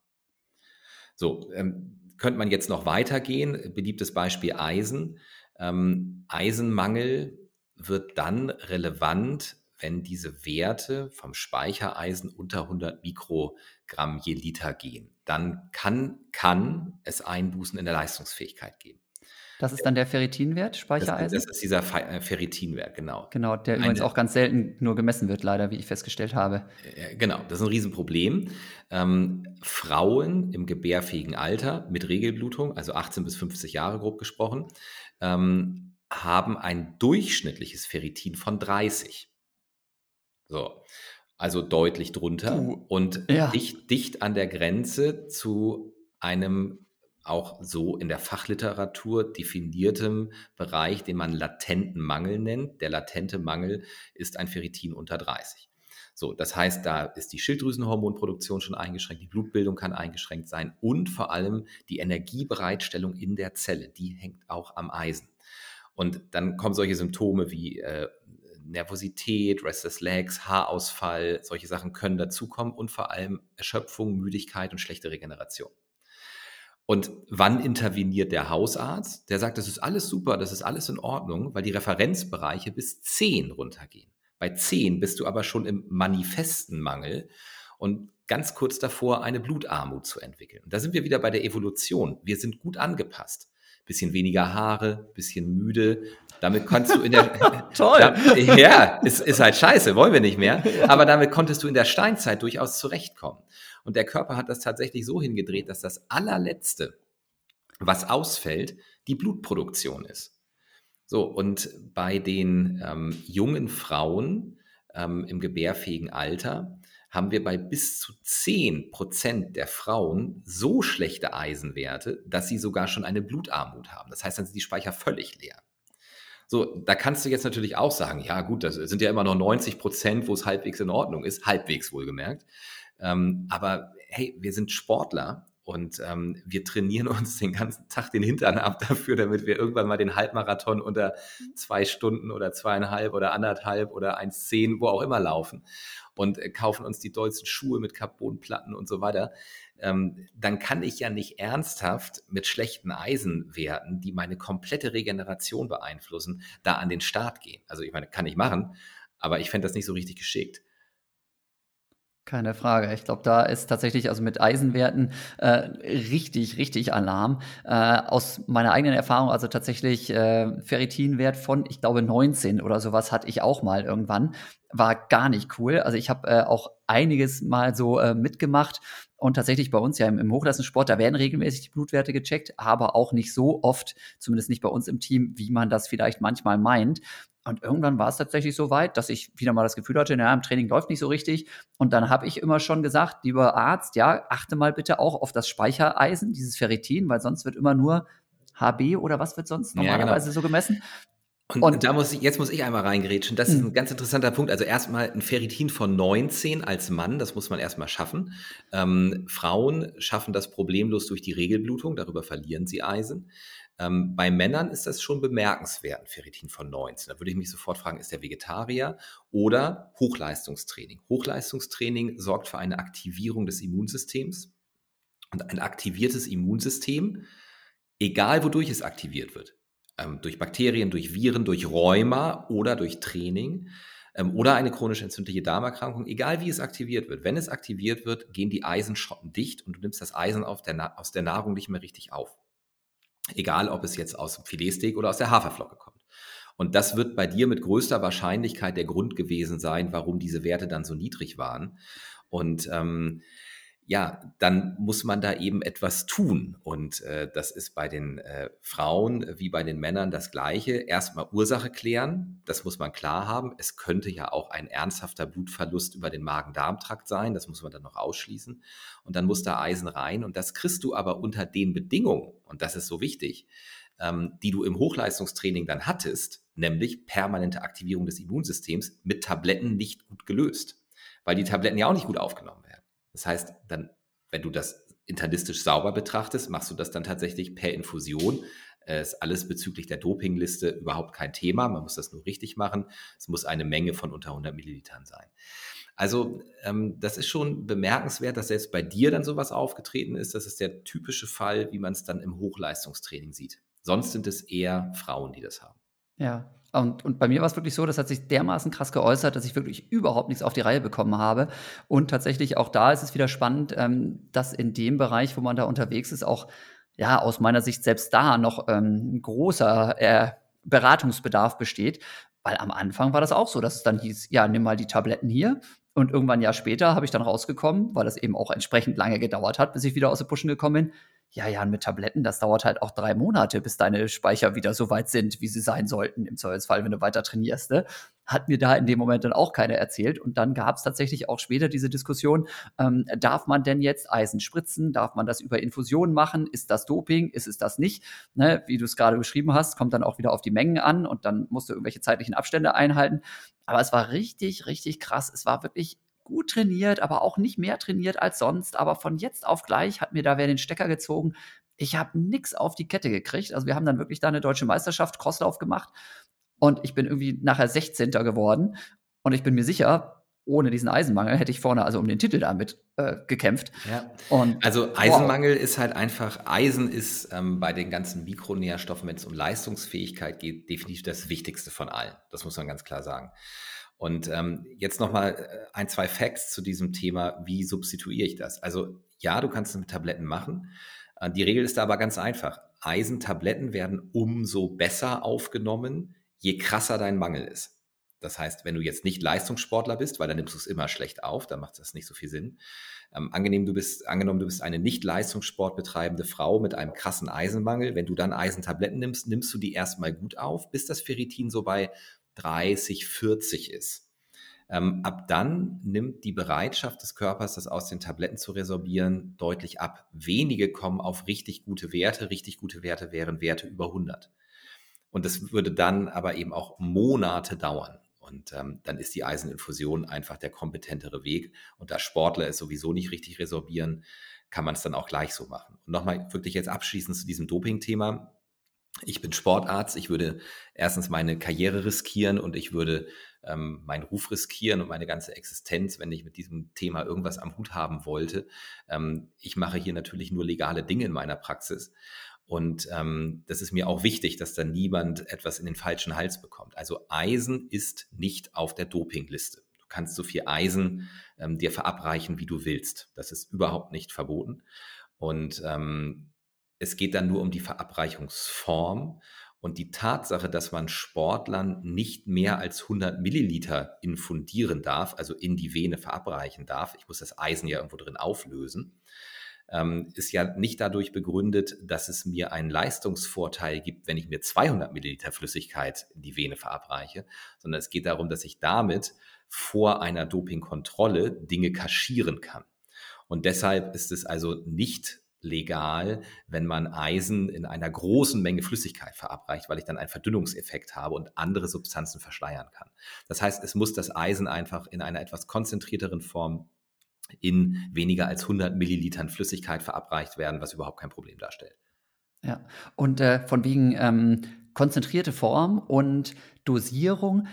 So, ähm, könnte man jetzt noch weitergehen. Beliebtes Beispiel Eisen. Ähm, Eisenmangel wird dann relevant, wenn diese Werte vom Speichereisen unter 100 Mikrogramm je Liter gehen. Dann kann, kann es Einbußen in der Leistungsfähigkeit geben. Das ist dann der Ferritinwert, Speichereisen? Das, das ist dieser äh, Ferritinwert, genau. Genau, der Eine, übrigens auch ganz selten nur gemessen wird, leider, wie ich festgestellt habe. Genau, das ist ein Riesenproblem. Ähm, Frauen im gebärfähigen Alter mit Regelblutung, also 18 bis 50 Jahre grob gesprochen, ähm, haben ein durchschnittliches Ferritin von 30. So, also deutlich drunter uh, und ja. dicht, dicht an der Grenze zu einem auch so in der Fachliteratur definiertem Bereich, den man latenten Mangel nennt. Der latente Mangel ist ein Ferritin unter 30. So, das heißt, da ist die Schilddrüsenhormonproduktion schon eingeschränkt, die Blutbildung kann eingeschränkt sein und vor allem die Energiebereitstellung in der Zelle, die hängt auch am Eisen. Und dann kommen solche Symptome wie äh, Nervosität, Restless Legs, Haarausfall, solche Sachen können dazukommen und vor allem Erschöpfung, Müdigkeit und schlechte Regeneration. Und wann interveniert der Hausarzt? Der sagt, das ist alles super, das ist alles in Ordnung, weil die Referenzbereiche bis 10 runtergehen. Bei 10 bist du aber schon im manifesten Mangel und ganz kurz davor, eine Blutarmut zu entwickeln. Und da sind wir wieder bei der Evolution. Wir sind gut angepasst. Bisschen weniger Haare, bisschen müde. Damit kannst du in der. Toll! Da, ja, ist, ist halt scheiße, wollen wir nicht mehr. Aber damit konntest du in der Steinzeit durchaus zurechtkommen. Und der Körper hat das tatsächlich so hingedreht, dass das allerletzte, was ausfällt, die Blutproduktion ist. So, und bei den ähm, jungen Frauen ähm, im gebärfähigen Alter haben wir bei bis zu 10 Prozent der Frauen so schlechte Eisenwerte, dass sie sogar schon eine Blutarmut haben. Das heißt, dann sind die Speicher völlig leer. So, da kannst du jetzt natürlich auch sagen, ja gut, das sind ja immer noch 90 Prozent, wo es halbwegs in Ordnung ist, halbwegs wohlgemerkt. Ähm, aber hey, wir sind Sportler und ähm, wir trainieren uns den ganzen Tag den Hintern ab dafür, damit wir irgendwann mal den Halbmarathon unter zwei Stunden oder zweieinhalb oder anderthalb oder 1,10, wo auch immer laufen und äh, kaufen uns die dollsten Schuhe mit Carbonplatten und so weiter. Ähm, dann kann ich ja nicht ernsthaft mit schlechten Eisenwerten, die meine komplette Regeneration beeinflussen, da an den Start gehen. Also ich meine, kann ich machen, aber ich fände das nicht so richtig geschickt. Keine Frage. Ich glaube, da ist tatsächlich also mit Eisenwerten äh, richtig, richtig Alarm. Äh, aus meiner eigenen Erfahrung, also tatsächlich äh, Ferritinwert von, ich glaube, 19 oder sowas hatte ich auch mal irgendwann. War gar nicht cool. Also ich habe äh, auch einiges mal so äh, mitgemacht. Und tatsächlich bei uns ja im, im Hochleistungssport, da werden regelmäßig die Blutwerte gecheckt, aber auch nicht so oft, zumindest nicht bei uns im Team, wie man das vielleicht manchmal meint. Und irgendwann war es tatsächlich so weit, dass ich wieder mal das Gefühl hatte, naja, im Training läuft nicht so richtig. Und dann habe ich immer schon gesagt, lieber Arzt, ja, achte mal bitte auch auf das Speichereisen, dieses Ferritin, weil sonst wird immer nur HB oder was wird sonst normalerweise ja, genau. so gemessen. Und, und, da muss ich, jetzt muss ich einmal reingrätschen. Das ist ein hm. ganz interessanter Punkt. Also erstmal ein Ferritin von 19 als Mann, das muss man erstmal schaffen. Ähm, Frauen schaffen das problemlos durch die Regelblutung, darüber verlieren sie Eisen. Ähm, bei Männern ist das schon bemerkenswert, ein Ferritin von 19. Da würde ich mich sofort fragen, ist der Vegetarier oder Hochleistungstraining? Hochleistungstraining sorgt für eine Aktivierung des Immunsystems. Und ein aktiviertes Immunsystem, egal wodurch es aktiviert wird, ähm, durch Bakterien, durch Viren, durch Rheuma oder durch Training ähm, oder eine chronisch entzündliche Darmerkrankung, egal wie es aktiviert wird, wenn es aktiviert wird, gehen die Eisenschotten dicht und du nimmst das Eisen der aus der Nahrung nicht mehr richtig auf. Egal, ob es jetzt aus dem Filetsteak oder aus der Haferflocke kommt. Und das wird bei dir mit größter Wahrscheinlichkeit der Grund gewesen sein, warum diese Werte dann so niedrig waren. Und ähm, ja, dann muss man da eben etwas tun. Und äh, das ist bei den äh, Frauen wie bei den Männern das Gleiche. Erstmal Ursache klären, das muss man klar haben. Es könnte ja auch ein ernsthafter Blutverlust über den Magen-Darm-Trakt sein, das muss man dann noch ausschließen. Und dann muss da Eisen rein. Und das kriegst du aber unter den Bedingungen, und das ist so wichtig, ähm, die du im Hochleistungstraining dann hattest, nämlich permanente Aktivierung des Immunsystems mit Tabletten nicht gut gelöst, weil die Tabletten ja auch nicht gut aufgenommen werden. Das heißt, dann, wenn du das internistisch sauber betrachtest, machst du das dann tatsächlich per Infusion. Äh, ist alles bezüglich der Dopingliste überhaupt kein Thema. Man muss das nur richtig machen. Es muss eine Menge von unter 100 Millilitern sein. Also ähm, das ist schon bemerkenswert, dass selbst bei dir dann sowas aufgetreten ist. Das ist der typische Fall, wie man es dann im Hochleistungstraining sieht. Sonst sind es eher Frauen, die das haben. Ja, und, und bei mir war es wirklich so, das hat sich dermaßen krass geäußert, dass ich wirklich überhaupt nichts auf die Reihe bekommen habe. Und tatsächlich auch da ist es wieder spannend, ähm, dass in dem Bereich, wo man da unterwegs ist, auch ja aus meiner Sicht selbst da noch ähm, großer äh, Beratungsbedarf besteht. Weil am Anfang war das auch so, dass es dann hieß, ja, nimm mal die Tabletten hier. Und irgendwann ein Jahr später habe ich dann rausgekommen, weil das eben auch entsprechend lange gedauert hat, bis ich wieder aus der Puschen gekommen bin ja, ja, mit Tabletten, das dauert halt auch drei Monate, bis deine Speicher wieder so weit sind, wie sie sein sollten, im Zweifelsfall, wenn du weiter trainierst. Ne? Hat mir da in dem Moment dann auch keiner erzählt. Und dann gab es tatsächlich auch später diese Diskussion, ähm, darf man denn jetzt Eisen spritzen? Darf man das über Infusionen machen? Ist das Doping? Ist es das nicht? Ne? Wie du es gerade beschrieben hast, kommt dann auch wieder auf die Mengen an und dann musst du irgendwelche zeitlichen Abstände einhalten. Aber es war richtig, richtig krass. Es war wirklich gut trainiert, aber auch nicht mehr trainiert als sonst. Aber von jetzt auf gleich hat mir da wer den Stecker gezogen. Ich habe nichts auf die Kette gekriegt. Also wir haben dann wirklich da eine deutsche Meisterschaft, Crosslauf gemacht. Und ich bin irgendwie nachher 16. geworden. Und ich bin mir sicher, ohne diesen Eisenmangel hätte ich vorne also um den Titel damit äh, gekämpft. Ja. Und, also Eisenmangel wow. ist halt einfach, Eisen ist ähm, bei den ganzen Mikronährstoffen, wenn es um Leistungsfähigkeit geht, definitiv das Wichtigste von allen. Das muss man ganz klar sagen. Und ähm, jetzt nochmal äh, ein, zwei Facts zu diesem Thema, wie substituiere ich das? Also ja, du kannst es mit Tabletten machen. Äh, die Regel ist da aber ganz einfach. Eisentabletten werden umso besser aufgenommen, je krasser dein Mangel ist. Das heißt, wenn du jetzt nicht Leistungssportler bist, weil dann nimmst du es immer schlecht auf, dann macht das nicht so viel Sinn. Ähm, angenehm, du bist, angenommen, du bist eine nicht Leistungssport betreibende Frau mit einem krassen Eisenmangel. Wenn du dann Eisentabletten nimmst, nimmst du die erstmal gut auf, bis das Ferritin so bei 30, 40 ist. Ähm, ab dann nimmt die Bereitschaft des Körpers, das aus den Tabletten zu resorbieren, deutlich ab. Wenige kommen auf richtig gute Werte. Richtig gute Werte wären Werte über 100. Und das würde dann aber eben auch Monate dauern. Und ähm, dann ist die Eiseninfusion einfach der kompetentere Weg. Und da Sportler es sowieso nicht richtig resorbieren, kann man es dann auch gleich so machen. Und nochmal wirklich jetzt abschließend zu diesem Doping-Thema. Ich bin Sportarzt, ich würde erstens meine Karriere riskieren und ich würde ähm, meinen Ruf riskieren und meine ganze Existenz, wenn ich mit diesem Thema irgendwas am Hut haben wollte. Ähm, ich mache hier natürlich nur legale Dinge in meiner Praxis. Und ähm, das ist mir auch wichtig, dass da niemand etwas in den falschen Hals bekommt. Also Eisen ist nicht auf der Dopingliste. Du kannst so viel Eisen ähm, dir verabreichen, wie du willst. Das ist überhaupt nicht verboten. Und ähm, es geht dann nur um die Verabreichungsform und die Tatsache, dass man Sportlern nicht mehr als 100 Milliliter infundieren darf, also in die Vene verabreichen darf. Ich muss das Eisen ja irgendwo drin auflösen ähm, ist ja nicht dadurch begründet, dass es mir einen Leistungsvorteil gibt, wenn ich mir 200 Milliliter Flüssigkeit in die Vene verabreiche, sondern es geht darum, dass ich damit vor einer Dopingkontrolle Dinge kaschieren kann. Und deshalb ist es also nicht legal, wenn man Eisen in einer großen Menge Flüssigkeit verabreicht, weil ich dann einen Verdünnungseffekt habe und andere Substanzen verschleiern kann. Das heißt, es muss das Eisen einfach in einer etwas konzentrierteren Form in weniger als 100 Millilitern Flüssigkeit verabreicht werden, was überhaupt kein Problem darstellt. Ja, und äh, von wegen ähm, konzentrierte Form und Dosierung,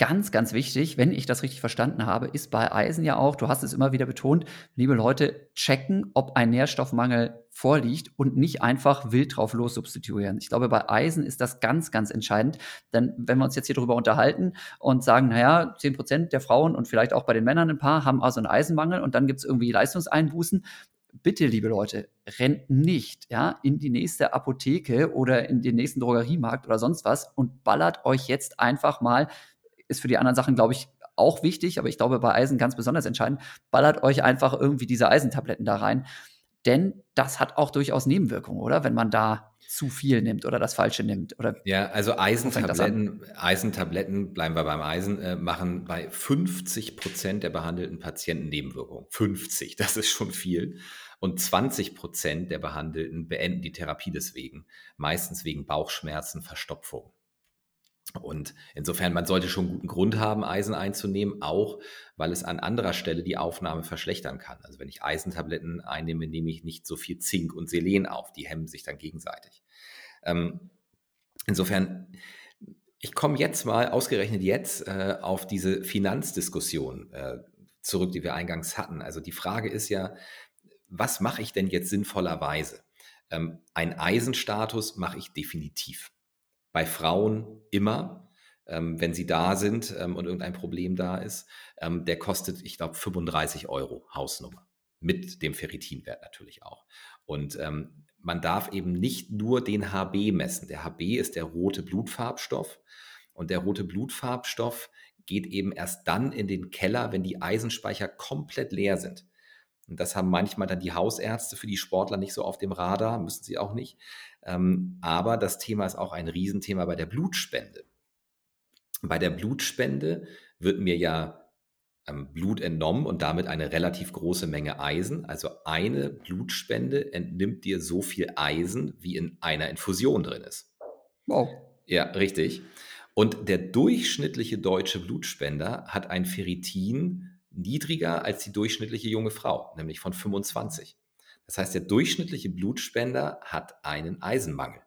Ganz, ganz wichtig, wenn ich das richtig verstanden habe, ist bei Eisen ja auch, du hast es immer wieder betont, liebe Leute, checken, ob ein Nährstoffmangel vorliegt und nicht einfach wild drauf los substituieren. Ich glaube, bei Eisen ist das ganz, ganz entscheidend. Denn wenn wir uns jetzt hier drüber unterhalten und sagen, naja, 10 Prozent der Frauen und vielleicht auch bei den Männern ein paar haben also einen Eisenmangel und dann gibt es irgendwie Leistungseinbußen, bitte, liebe Leute, rennt nicht ja, in die nächste Apotheke oder in den nächsten Drogeriemarkt oder sonst was und ballert euch jetzt einfach mal ist für die anderen Sachen, glaube ich, auch wichtig, aber ich glaube bei Eisen ganz besonders entscheidend. Ballert euch einfach irgendwie diese Eisentabletten da rein. Denn das hat auch durchaus Nebenwirkungen, oder? Wenn man da zu viel nimmt oder das Falsche nimmt. Oder ja, also Eisentabletten, Eisentabletten, bleiben wir beim Eisen, äh, machen bei 50 Prozent der behandelten Patienten Nebenwirkungen. 50, das ist schon viel. Und 20 Prozent der Behandelten beenden die Therapie deswegen. Meistens wegen Bauchschmerzen, Verstopfung. Und insofern, man sollte schon guten Grund haben, Eisen einzunehmen, auch weil es an anderer Stelle die Aufnahme verschlechtern kann. Also wenn ich Eisentabletten einnehme, nehme ich nicht so viel Zink und Selen auf. Die hemmen sich dann gegenseitig. Ähm, insofern, ich komme jetzt mal, ausgerechnet jetzt, äh, auf diese Finanzdiskussion äh, zurück, die wir eingangs hatten. Also die Frage ist ja, was mache ich denn jetzt sinnvollerweise? Ähm, ein Eisenstatus mache ich definitiv bei Frauen immer, ähm, wenn sie da sind ähm, und irgendein Problem da ist. Ähm, der kostet, ich glaube, 35 Euro Hausnummer. Mit dem Ferritinwert natürlich auch. Und ähm, man darf eben nicht nur den HB messen. Der HB ist der rote Blutfarbstoff. Und der rote Blutfarbstoff geht eben erst dann in den Keller, wenn die Eisenspeicher komplett leer sind. Und das haben manchmal dann die Hausärzte für die Sportler nicht so auf dem Radar, müssen sie auch nicht. Ähm, aber das Thema ist auch ein Riesenthema bei der Blutspende. Bei der Blutspende wird mir ja ähm, Blut entnommen und damit eine relativ große Menge Eisen. Also eine Blutspende entnimmt dir so viel Eisen, wie in einer Infusion drin ist. Wow. Ja, richtig. Und der durchschnittliche deutsche Blutspender hat ein Ferritin niedriger als die durchschnittliche junge Frau, nämlich von 25. Das heißt, der durchschnittliche Blutspender hat einen Eisenmangel.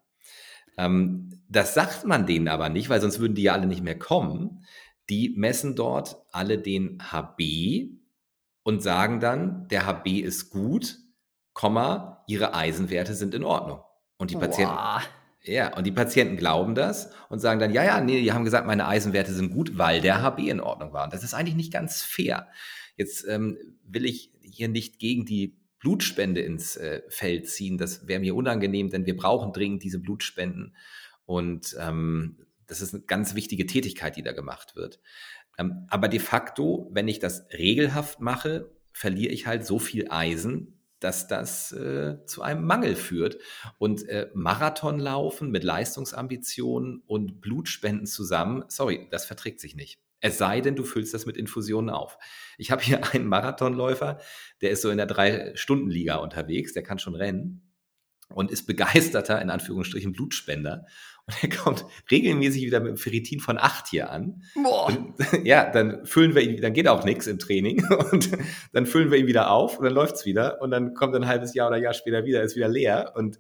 Ähm, das sagt man denen aber nicht, weil sonst würden die ja alle nicht mehr kommen. Die messen dort alle den HB und sagen dann, der HB ist gut, Komma, ihre Eisenwerte sind in Ordnung. Und die Patienten, Boah. ja, und die Patienten glauben das und sagen dann, ja, ja, nee, die haben gesagt, meine Eisenwerte sind gut, weil der HB in Ordnung war. Und das ist eigentlich nicht ganz fair. Jetzt ähm, will ich hier nicht gegen die Blutspende ins äh, Feld ziehen. Das wäre mir unangenehm, denn wir brauchen dringend diese Blutspenden. Und ähm, das ist eine ganz wichtige Tätigkeit, die da gemacht wird. Ähm, aber de facto, wenn ich das regelhaft mache, verliere ich halt so viel Eisen, dass das äh, zu einem Mangel führt. Und äh, Marathonlaufen mit Leistungsambitionen und Blutspenden zusammen, sorry, das verträgt sich nicht. Es sei denn, du füllst das mit Infusionen auf. Ich habe hier einen Marathonläufer, der ist so in der Drei-Stunden-Liga unterwegs, der kann schon rennen und ist begeisterter, in Anführungsstrichen, Blutspender. Und er kommt regelmäßig wieder mit einem Ferritin von 8 hier an. Boah. Und, ja, dann füllen wir ihn, dann geht auch nichts im Training. Und dann füllen wir ihn wieder auf und dann läuft's wieder. Und dann kommt ein halbes Jahr oder Jahr später wieder, ist wieder leer. Und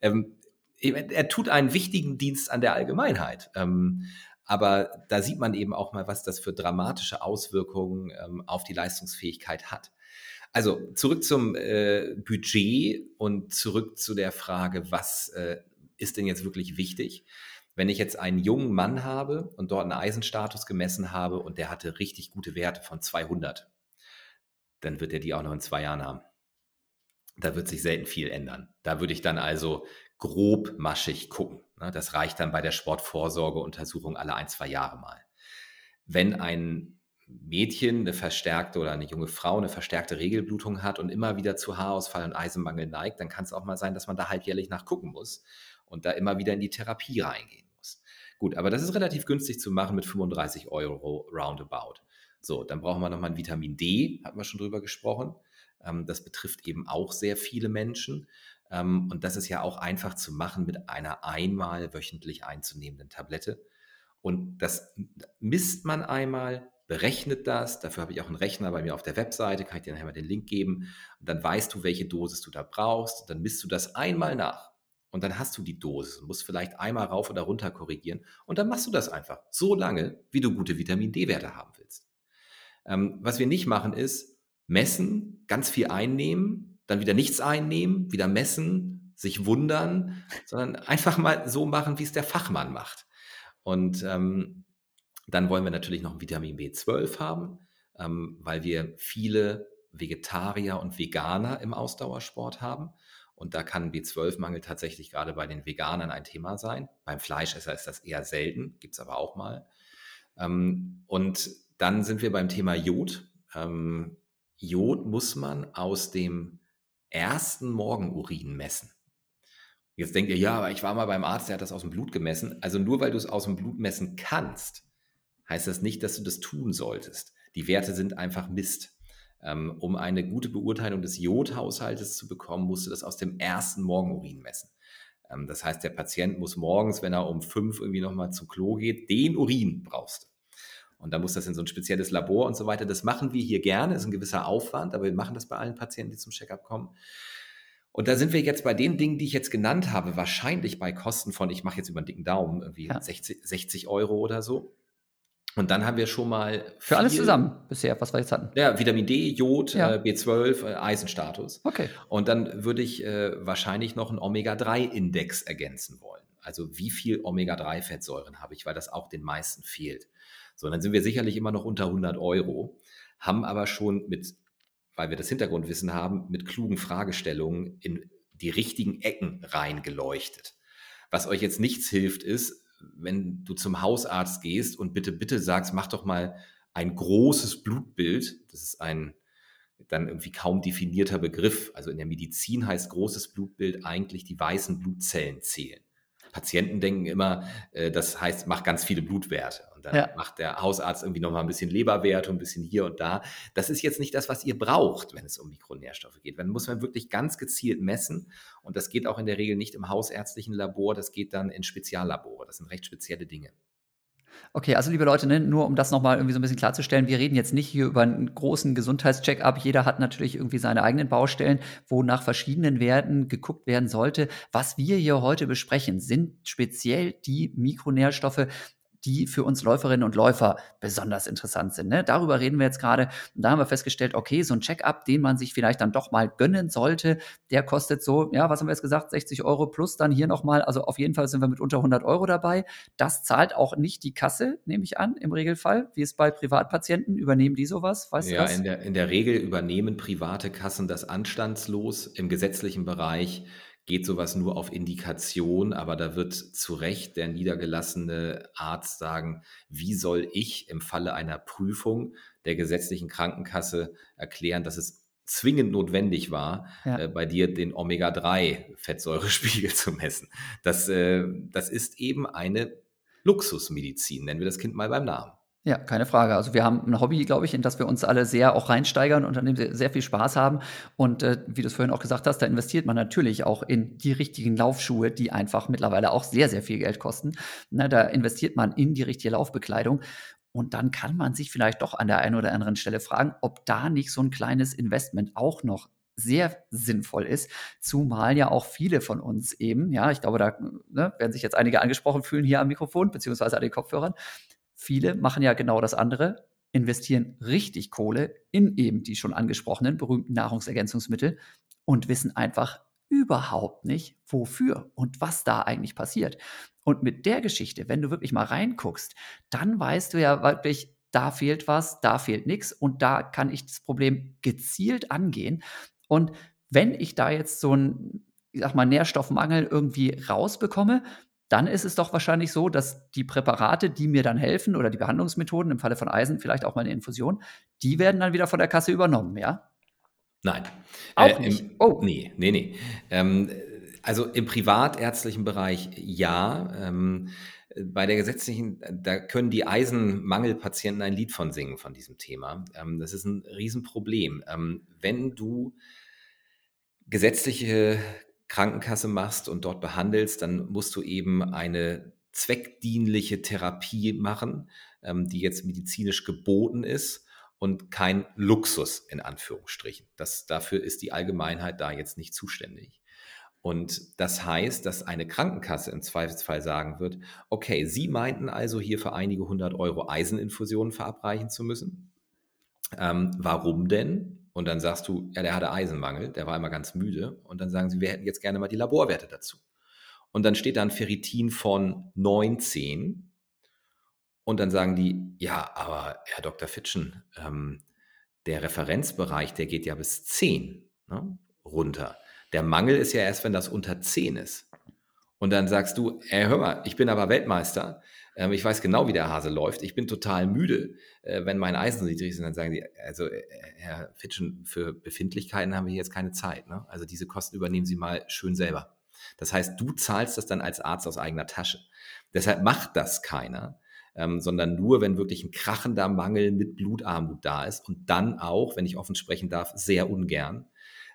ähm, er tut einen wichtigen Dienst an der Allgemeinheit. Ähm, aber da sieht man eben auch mal, was das für dramatische Auswirkungen ähm, auf die Leistungsfähigkeit hat. Also zurück zum äh, Budget und zurück zu der Frage, was äh, ist denn jetzt wirklich wichtig? Wenn ich jetzt einen jungen Mann habe und dort einen Eisenstatus gemessen habe und der hatte richtig gute Werte von 200, dann wird er die auch noch in zwei Jahren haben. Da wird sich selten viel ändern. Da würde ich dann also grobmaschig gucken. Ne? Das reicht dann bei der Sportvorsorgeuntersuchung alle ein, zwei Jahre mal. Wenn ein Mädchen eine verstärkte oder eine junge Frau eine verstärkte Regelblutung hat und immer wieder zu Haarausfall und Eisenmangel neigt, dann kann es auch mal sein, dass man da halbjährlich nachgucken muss und da immer wieder in die Therapie reingehen muss. Gut, aber das ist relativ günstig zu machen mit 35 Euro roundabout. So, dann brauchen wir nochmal ein Vitamin D, hatten wir schon drüber gesprochen. Ähm, das betrifft eben auch sehr viele Menschen. Ähm, und das ist ja auch einfach zu machen mit einer einmal wöchentlich einzunehmenden Tablette. Und das misst man einmal, berechnet das. Dafür habe ich auch einen Rechner bei mir auf der Webseite, kann ich dir nachher mal den Link geben. Und dann weißt du, welche Dosis du da brauchst. Dann misst du das einmal nach. Und dann hast du die Dosis und musst vielleicht einmal rauf oder runter korrigieren. Und dann machst du das einfach so lange, wie du gute Vitamin D-Werte haben willst. Ähm, was wir nicht machen, ist messen, ganz viel einnehmen, dann wieder nichts einnehmen, wieder messen, sich wundern, sondern einfach mal so machen, wie es der Fachmann macht. Und ähm, dann wollen wir natürlich noch ein Vitamin B12 haben, ähm, weil wir viele Vegetarier und Veganer im Ausdauersport haben. Und da kann B12-Mangel tatsächlich gerade bei den Veganern ein Thema sein. Beim Fleischesser ist das eher selten, gibt es aber auch mal. Ähm, und dann sind wir beim Thema Jod. Ähm, Jod muss man aus dem ersten Morgenurin messen. Jetzt denkt ihr, ja, aber ich war mal beim Arzt, der hat das aus dem Blut gemessen. Also nur weil du es aus dem Blut messen kannst, heißt das nicht, dass du das tun solltest. Die Werte sind einfach Mist. Ähm, um eine gute Beurteilung des Jodhaushaltes zu bekommen, musst du das aus dem ersten Morgenurin messen. Ähm, das heißt, der Patient muss morgens, wenn er um fünf irgendwie nochmal zum Klo geht, den Urin brauchst. Und da muss das in so ein spezielles Labor und so weiter. Das machen wir hier gerne, ist ein gewisser Aufwand, aber wir machen das bei allen Patienten, die zum Checkup kommen. Und da sind wir jetzt bei den Dingen, die ich jetzt genannt habe, wahrscheinlich bei Kosten von, ich mache jetzt über einen dicken Daumen, irgendwie ja. 60, 60 Euro oder so. Und dann haben wir schon mal. Für alles zusammen bisher, was wir jetzt hatten. Ja, Vitamin D, Jod, ja. äh, B12, äh, Eisenstatus. Okay. Und dann würde ich äh, wahrscheinlich noch einen Omega-3-Index ergänzen wollen. Also wie viel Omega-3-Fettsäuren habe ich, weil das auch den meisten fehlt. So, dann sind wir sicherlich immer noch unter 100 Euro, haben aber schon mit, weil wir das Hintergrundwissen haben, mit klugen Fragestellungen in die richtigen Ecken reingeleuchtet. Was euch jetzt nichts hilft, ist, wenn du zum Hausarzt gehst und bitte, bitte sagst, mach doch mal ein großes Blutbild. Das ist ein dann irgendwie kaum definierter Begriff. Also in der Medizin heißt großes Blutbild eigentlich die weißen Blutzellen zählen. Patienten denken immer, äh, das heißt, mach ganz viele Blutwerte. Und dann ja. macht der Hausarzt irgendwie nochmal ein bisschen Leberwerte, ein bisschen hier und da. Das ist jetzt nicht das, was ihr braucht, wenn es um Mikronährstoffe geht. Dann muss man wirklich ganz gezielt messen. Und das geht auch in der Regel nicht im hausärztlichen Labor, das geht dann in Speziallabore. Das sind recht spezielle Dinge. Okay, also liebe Leute, ne, nur um das nochmal irgendwie so ein bisschen klarzustellen, wir reden jetzt nicht hier über einen großen Gesundheitscheck-up. Jeder hat natürlich irgendwie seine eigenen Baustellen, wo nach verschiedenen Werten geguckt werden sollte. Was wir hier heute besprechen, sind speziell die Mikronährstoffe, die für uns Läuferinnen und Läufer besonders interessant sind. Ne? Darüber reden wir jetzt gerade. Und da haben wir festgestellt, okay, so ein Check-up, den man sich vielleicht dann doch mal gönnen sollte, der kostet so, ja, was haben wir jetzt gesagt, 60 Euro plus dann hier nochmal. Also auf jeden Fall sind wir mit unter 100 Euro dabei. Das zahlt auch nicht die Kasse, nehme ich an, im Regelfall. Wie ist bei Privatpatienten? Übernehmen die sowas? Weißt ja, in der, in der Regel übernehmen private Kassen das anstandslos. Im gesetzlichen Bereich geht sowas nur auf Indikation, aber da wird zu Recht der niedergelassene Arzt sagen, wie soll ich im Falle einer Prüfung der gesetzlichen Krankenkasse erklären, dass es zwingend notwendig war, ja. äh, bei dir den Omega-3-Fettsäurespiegel zu messen. Das, äh, das ist eben eine Luxusmedizin, nennen wir das Kind mal beim Namen. Ja, keine Frage. Also wir haben ein Hobby, glaube ich, in das wir uns alle sehr auch reinsteigern und an dem wir sehr viel Spaß haben. Und äh, wie du es vorhin auch gesagt hast, da investiert man natürlich auch in die richtigen Laufschuhe, die einfach mittlerweile auch sehr, sehr viel Geld kosten. Na, da investiert man in die richtige Laufbekleidung. Und dann kann man sich vielleicht doch an der einen oder anderen Stelle fragen, ob da nicht so ein kleines Investment auch noch sehr sinnvoll ist, zumal ja auch viele von uns eben, ja, ich glaube, da ne, werden sich jetzt einige angesprochen fühlen hier am Mikrofon, beziehungsweise an den Kopfhörern, Viele machen ja genau das andere, investieren richtig Kohle in eben die schon angesprochenen berühmten Nahrungsergänzungsmittel und wissen einfach überhaupt nicht, wofür und was da eigentlich passiert. Und mit der Geschichte, wenn du wirklich mal reinguckst, dann weißt du ja wirklich, da fehlt was, da fehlt nichts und da kann ich das Problem gezielt angehen. Und wenn ich da jetzt so einen, ich sag mal, Nährstoffmangel irgendwie rausbekomme, dann ist es doch wahrscheinlich so, dass die Präparate, die mir dann helfen oder die Behandlungsmethoden, im Falle von Eisen vielleicht auch mal eine Infusion, die werden dann wieder von der Kasse übernommen, ja? Nein. Auch äh, nicht. Im, oh. Nee, nee, nee. Ähm, also im privatärztlichen Bereich ja. Ähm, bei der gesetzlichen, da können die Eisenmangelpatienten ein Lied von singen von diesem Thema. Ähm, das ist ein Riesenproblem. Ähm, wenn du gesetzliche Krankenkasse machst und dort behandelst, dann musst du eben eine zweckdienliche Therapie machen, ähm, die jetzt medizinisch geboten ist und kein Luxus in Anführungsstrichen. Das, dafür ist die Allgemeinheit da jetzt nicht zuständig. Und das heißt, dass eine Krankenkasse im Zweifelsfall sagen wird, okay, Sie meinten also hier für einige hundert Euro Eiseninfusionen verabreichen zu müssen. Ähm, warum denn? Und dann sagst du, ja, der hatte Eisenmangel, der war immer ganz müde. Und dann sagen sie, wir hätten jetzt gerne mal die Laborwerte dazu. Und dann steht da ein Ferritin von 19. Und dann sagen die, ja, aber Herr Dr. Fitschen, ähm, der Referenzbereich, der geht ja bis 10 ne, runter. Der Mangel ist ja erst, wenn das unter 10 ist. Und dann sagst du, ey, hör mal, ich bin aber Weltmeister. Ähm, ich weiß genau, wie der Hase läuft. Ich bin total müde, äh, wenn mein Eisen so niedrig ist. Dann sagen sie, also äh, Herr Fitschen, für Befindlichkeiten haben wir jetzt keine Zeit. Ne? Also diese Kosten übernehmen Sie mal schön selber. Das heißt, du zahlst das dann als Arzt aus eigener Tasche. Deshalb macht das keiner. Ähm, sondern nur, wenn wirklich ein krachender Mangel mit Blutarmut da ist und dann auch, wenn ich offen sprechen darf, sehr ungern,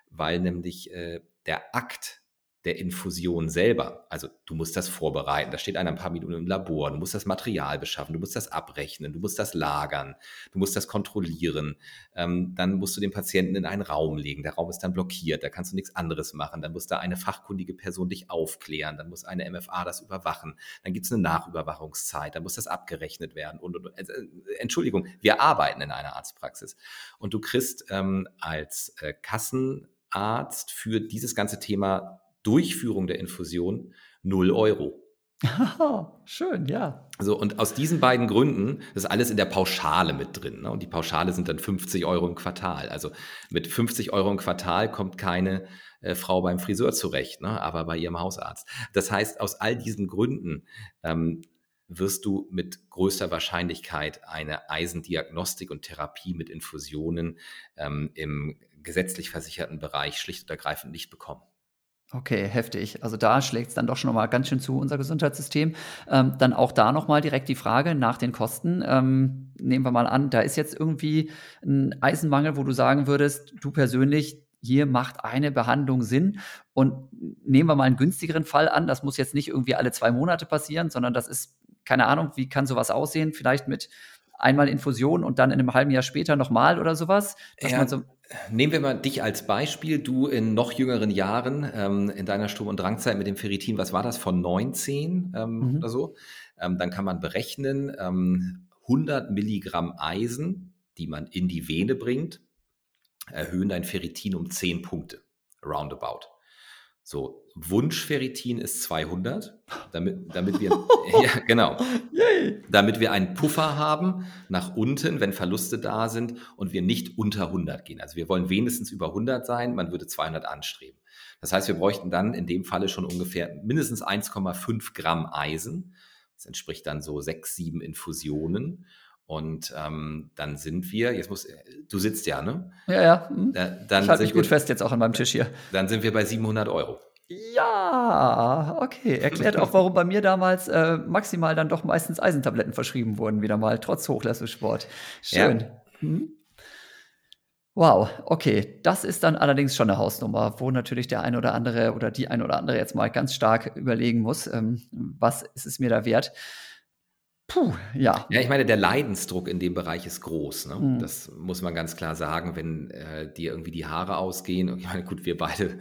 weil nämlich äh, der Akt der Infusion selber. Also du musst das vorbereiten, da steht einer ein paar Minuten im Labor, du musst das Material beschaffen, du musst das abrechnen, du musst das lagern, du musst das kontrollieren, ähm, dann musst du den Patienten in einen Raum legen, der Raum ist dann blockiert, da kannst du nichts anderes machen, dann muss da eine fachkundige Person dich aufklären, dann muss eine MFA das überwachen, dann gibt es eine Nachüberwachungszeit, dann muss das abgerechnet werden und, und, und also, äh, Entschuldigung, wir arbeiten in einer Arztpraxis. Und du kriegst ähm, als äh, Kassenarzt für dieses ganze Thema Durchführung der Infusion 0 Euro. schön, ja. So, und aus diesen beiden Gründen, das ist alles in der Pauschale mit drin. Ne? Und die Pauschale sind dann 50 Euro im Quartal. Also mit 50 Euro im Quartal kommt keine äh, Frau beim Friseur zurecht, ne? aber bei ihrem Hausarzt. Das heißt, aus all diesen Gründen ähm, wirst du mit größter Wahrscheinlichkeit eine Eisendiagnostik und Therapie mit Infusionen ähm, im gesetzlich versicherten Bereich schlicht und ergreifend nicht bekommen. Okay, heftig. Also da schlägt es dann doch schon noch mal ganz schön zu, unser Gesundheitssystem. Ähm, dann auch da noch mal direkt die Frage nach den Kosten. Ähm, nehmen wir mal an, da ist jetzt irgendwie ein Eisenmangel, wo du sagen würdest, du persönlich, hier macht eine Behandlung Sinn. Und nehmen wir mal einen günstigeren Fall an. Das muss jetzt nicht irgendwie alle zwei Monate passieren, sondern das ist keine Ahnung, wie kann sowas aussehen? Vielleicht mit einmal Infusion und dann in einem halben Jahr später nochmal oder sowas? Ja, so nehmen wir mal dich als Beispiel. Du in noch jüngeren Jahren, ähm, in deiner Sturm- und Drangzeit mit dem Ferritin, was war das, von 19 ähm, mhm. oder so? Ähm, dann kann man berechnen, 100 ähm, Milligramm Eisen, die man in die Vene bringt, erhöhen dein Ferritin um 10 Punkte, roundabout. So, Wunschferritin ist 200, damit, damit wir, ja, genau, Yay. damit wir einen Puffer haben nach unten, wenn Verluste da sind und wir nicht unter 100 gehen. Also wir wollen wenigstens über 100 sein, man würde 200 anstreben. Das heißt, wir bräuchten dann in dem Falle schon ungefähr mindestens 1,5 Gramm Eisen. Das entspricht dann so sechs, sieben Infusionen. Und ähm, dann sind wir, jetzt muss, du sitzt ja, ne? Ja, ja. Hm. Da, dann ich halte mich gut fest jetzt auch an meinem Tisch hier. Dann sind wir bei 700 Euro. Ja, okay. Erklärt auch, warum bei mir damals äh, maximal dann doch meistens Eisentabletten verschrieben wurden, wieder mal, trotz Hochleistungssport. Schön. Ja. Hm? Wow, okay. Das ist dann allerdings schon eine Hausnummer, wo natürlich der ein oder andere oder die ein oder andere jetzt mal ganz stark überlegen muss, ähm, was ist es mir da wert. Puh, ja. Ja, ich meine, der Leidensdruck in dem Bereich ist groß. Ne? Mhm. Das muss man ganz klar sagen, wenn äh, dir irgendwie die Haare ausgehen. Und ich meine, gut, wir beide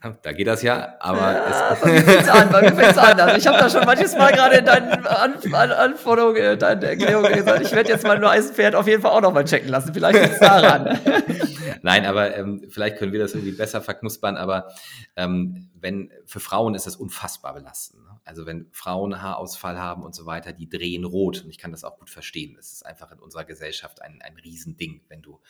da geht das ja, aber ja, es bei mir fängt's an, bei mir fängt's an. Also ich habe da schon manches Mal gerade in deinen an an Anforderungen, äh, deinen Erklärungen gesagt, ich werde jetzt mal nur Eisenpferd auf jeden Fall auch noch mal checken lassen. Vielleicht liegt es daran. Nein, aber ähm, vielleicht können wir das irgendwie besser verknuspern, aber ähm, wenn für Frauen ist das unfassbar belastend. Ne? Also wenn Frauen Haarausfall haben und so weiter, die drehen rot und ich kann das auch gut verstehen. Das ist einfach in unserer Gesellschaft ein, ein Riesending, wenn du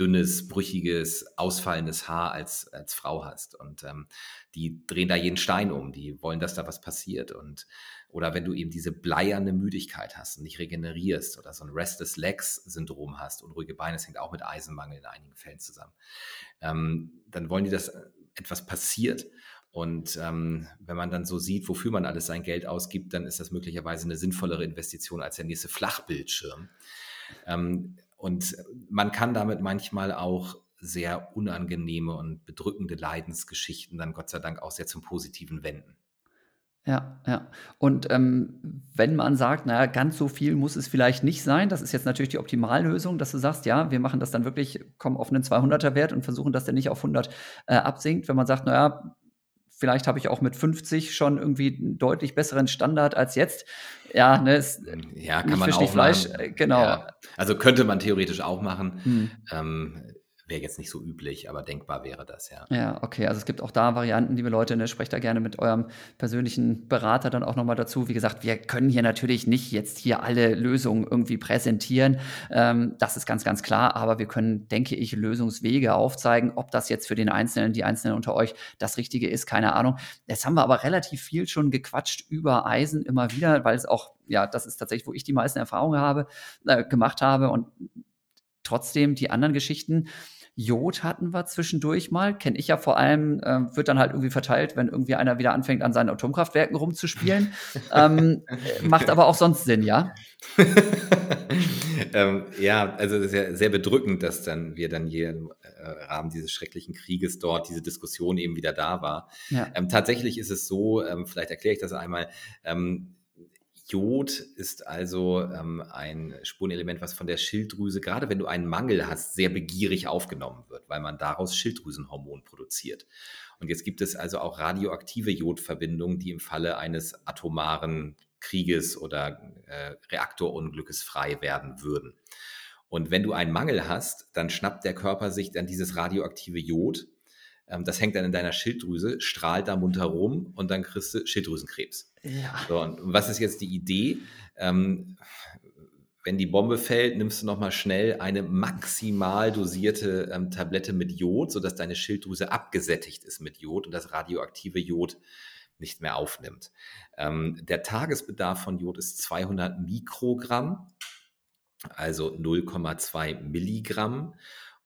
dünnes, brüchiges, ausfallendes Haar als, als Frau hast. Und ähm, die drehen da jeden Stein um, die wollen, dass da was passiert. Und oder wenn du eben diese bleierne Müdigkeit hast und nicht regenerierst oder so ein Restless Legs Syndrom hast, unruhige Beine, das hängt auch mit Eisenmangel in einigen Fällen zusammen, ähm, dann wollen die, dass etwas passiert. Und ähm, wenn man dann so sieht, wofür man alles sein Geld ausgibt, dann ist das möglicherweise eine sinnvollere Investition als der nächste Flachbildschirm. Ähm, und man kann damit manchmal auch sehr unangenehme und bedrückende Leidensgeschichten dann Gott sei Dank auch sehr zum Positiven wenden. Ja, ja. Und ähm, wenn man sagt, naja, ganz so viel muss es vielleicht nicht sein, das ist jetzt natürlich die Optimallösung, dass du sagst, ja, wir machen das dann wirklich, kommen auf einen 200er Wert und versuchen, dass der nicht auf 100 äh, absinkt. Wenn man sagt, naja, vielleicht habe ich auch mit 50 schon irgendwie einen deutlich besseren Standard als jetzt. Ja, ne, ist ja, kann man auch Fleisch, machen. Äh, genau. Ja. Also könnte man theoretisch auch machen. Hm. Ähm, wäre jetzt nicht so üblich, aber denkbar wäre das, ja. Ja, okay. Also es gibt auch da Varianten, liebe Leute, ne? sprecht da gerne mit eurem persönlichen Berater dann auch nochmal dazu. Wie gesagt, wir können hier natürlich nicht jetzt hier alle Lösungen irgendwie präsentieren. Ähm, das ist ganz, ganz klar. Aber wir können, denke ich, Lösungswege aufzeigen. Ob das jetzt für den Einzelnen, die Einzelnen unter euch das Richtige ist, keine Ahnung. Jetzt haben wir aber relativ viel schon gequatscht über Eisen immer wieder, weil es auch, ja, das ist tatsächlich, wo ich die meisten Erfahrungen habe, äh, gemacht habe und trotzdem die anderen Geschichten, Jod hatten wir zwischendurch mal. Kenne ich ja vor allem, äh, wird dann halt irgendwie verteilt, wenn irgendwie einer wieder anfängt, an seinen Atomkraftwerken rumzuspielen. ähm, macht aber auch sonst Sinn, ja? ähm, ja, also es ist ja sehr bedrückend, dass dann wir dann hier im äh, Rahmen dieses schrecklichen Krieges dort diese Diskussion eben wieder da war. Ja. Ähm, tatsächlich ist es so, ähm, vielleicht erkläre ich das einmal, ähm, Jod ist also ähm, ein Spurenelement, was von der Schilddrüse, gerade wenn du einen Mangel hast, sehr begierig aufgenommen wird, weil man daraus Schilddrüsenhormon produziert. Und jetzt gibt es also auch radioaktive Jodverbindungen, die im Falle eines atomaren Krieges oder äh, Reaktorunglückes frei werden würden. Und wenn du einen Mangel hast, dann schnappt der Körper sich dann dieses radioaktive Jod. Ähm, das hängt dann in deiner Schilddrüse, strahlt da munter rum und dann kriegst du Schilddrüsenkrebs. Ja. So, und was ist jetzt die Idee? Ähm, wenn die Bombe fällt, nimmst du nochmal schnell eine maximal dosierte ähm, Tablette mit Jod, sodass deine Schilddrüse abgesättigt ist mit Jod und das radioaktive Jod nicht mehr aufnimmt. Ähm, der Tagesbedarf von Jod ist 200 Mikrogramm, also 0,2 Milligramm.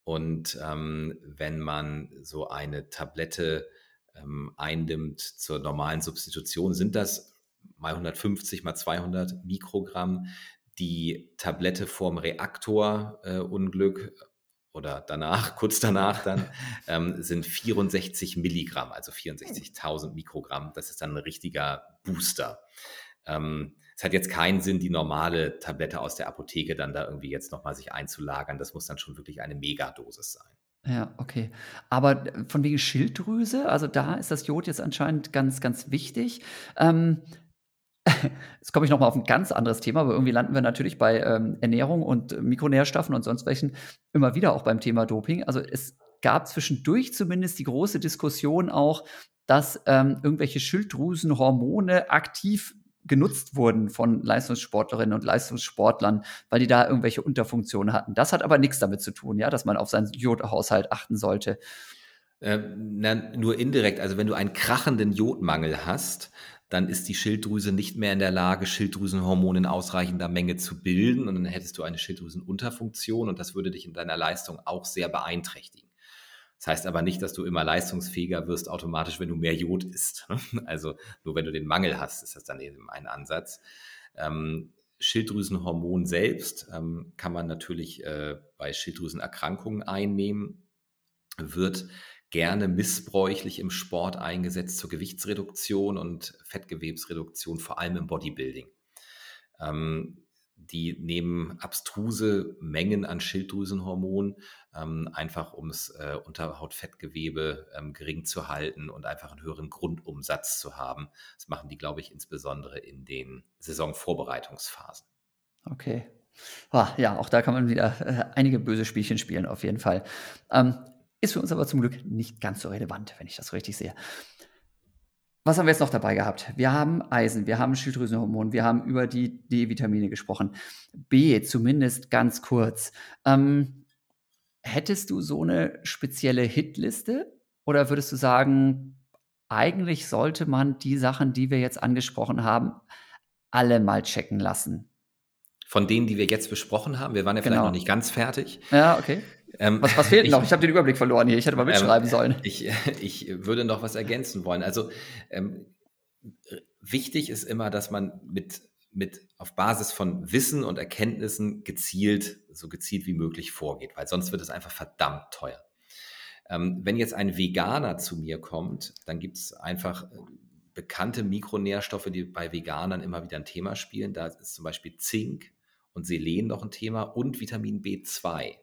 Und ähm, wenn man so eine Tablette ähm, einnimmt zur normalen Substitution, sind das mal 150 mal 200 Mikrogramm. Die Tablette vorm Reaktorunglück äh, oder danach, kurz danach dann, ähm, sind 64 Milligramm, also 64.000 Mikrogramm. Das ist dann ein richtiger Booster. Ähm, es hat jetzt keinen Sinn, die normale Tablette aus der Apotheke dann da irgendwie jetzt nochmal sich einzulagern. Das muss dann schon wirklich eine Megadosis sein. Ja, okay. Aber äh, von wegen Schilddrüse, also da ist das Jod jetzt anscheinend ganz, ganz wichtig. Ähm, jetzt komme ich nochmal auf ein ganz anderes Thema, aber irgendwie landen wir natürlich bei ähm, Ernährung und Mikronährstoffen und sonst welchen immer wieder auch beim Thema Doping. Also es gab zwischendurch zumindest die große Diskussion auch, dass ähm, irgendwelche Schilddrüsenhormone aktiv genutzt wurden von Leistungssportlerinnen und Leistungssportlern, weil die da irgendwelche Unterfunktionen hatten. Das hat aber nichts damit zu tun, ja, dass man auf seinen Jodhaushalt achten sollte. Ähm, na, nur indirekt. Also wenn du einen krachenden Jodmangel hast, dann ist die Schilddrüse nicht mehr in der Lage, Schilddrüsenhormone in ausreichender Menge zu bilden und dann hättest du eine Schilddrüsenunterfunktion und das würde dich in deiner Leistung auch sehr beeinträchtigen. Das heißt aber nicht, dass du immer leistungsfähiger wirst automatisch, wenn du mehr Jod isst. Also nur wenn du den Mangel hast, ist das dann eben ein Ansatz. Ähm, Schilddrüsenhormon selbst ähm, kann man natürlich äh, bei Schilddrüsenerkrankungen einnehmen, wird gerne missbräuchlich im Sport eingesetzt zur Gewichtsreduktion und Fettgewebsreduktion, vor allem im Bodybuilding. Ähm, die nehmen abstruse Mengen an Schilddrüsenhormon, ähm, einfach um das äh, Unterhautfettgewebe ähm, gering zu halten und einfach einen höheren Grundumsatz zu haben. Das machen die, glaube ich, insbesondere in den Saisonvorbereitungsphasen. Okay. Oh, ja, auch da kann man wieder äh, einige böse Spielchen spielen, auf jeden Fall. Ähm, ist für uns aber zum Glück nicht ganz so relevant, wenn ich das richtig sehe. Was haben wir jetzt noch dabei gehabt? Wir haben Eisen, wir haben Schilddrüsenhormon, wir haben über die D-Vitamine gesprochen. B, zumindest ganz kurz. Ähm, hättest du so eine spezielle Hitliste oder würdest du sagen, eigentlich sollte man die Sachen, die wir jetzt angesprochen haben, alle mal checken lassen? Von denen, die wir jetzt besprochen haben, wir waren ja vielleicht genau. noch nicht ganz fertig. Ja, okay. Ähm, was, was fehlt ich, noch? Ich habe den Überblick verloren hier. Ich hätte mal mitschreiben ähm, sollen. Ich, ich würde noch was ergänzen wollen. Also ähm, wichtig ist immer, dass man mit, mit auf Basis von Wissen und Erkenntnissen gezielt, so gezielt wie möglich vorgeht, weil sonst wird es einfach verdammt teuer. Ähm, wenn jetzt ein Veganer zu mir kommt, dann gibt es einfach äh, bekannte Mikronährstoffe, die bei Veganern immer wieder ein Thema spielen. Da ist zum Beispiel Zink und Selen noch ein Thema und Vitamin B2.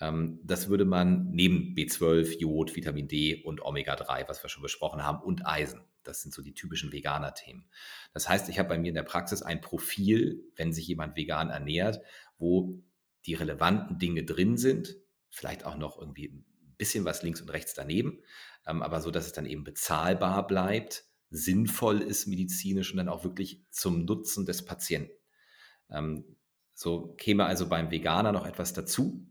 Ähm, das würde man neben B12, Jod, Vitamin D und Omega-3, was wir schon besprochen haben, und Eisen. Das sind so die typischen Veganer-Themen. Das heißt, ich habe bei mir in der Praxis ein Profil, wenn sich jemand vegan ernährt, wo die relevanten Dinge drin sind, vielleicht auch noch irgendwie ein bisschen was links und rechts daneben, ähm, aber so, dass es dann eben bezahlbar bleibt, sinnvoll ist medizinisch und dann auch wirklich zum Nutzen des Patienten. Ähm, so käme also beim Veganer noch etwas dazu,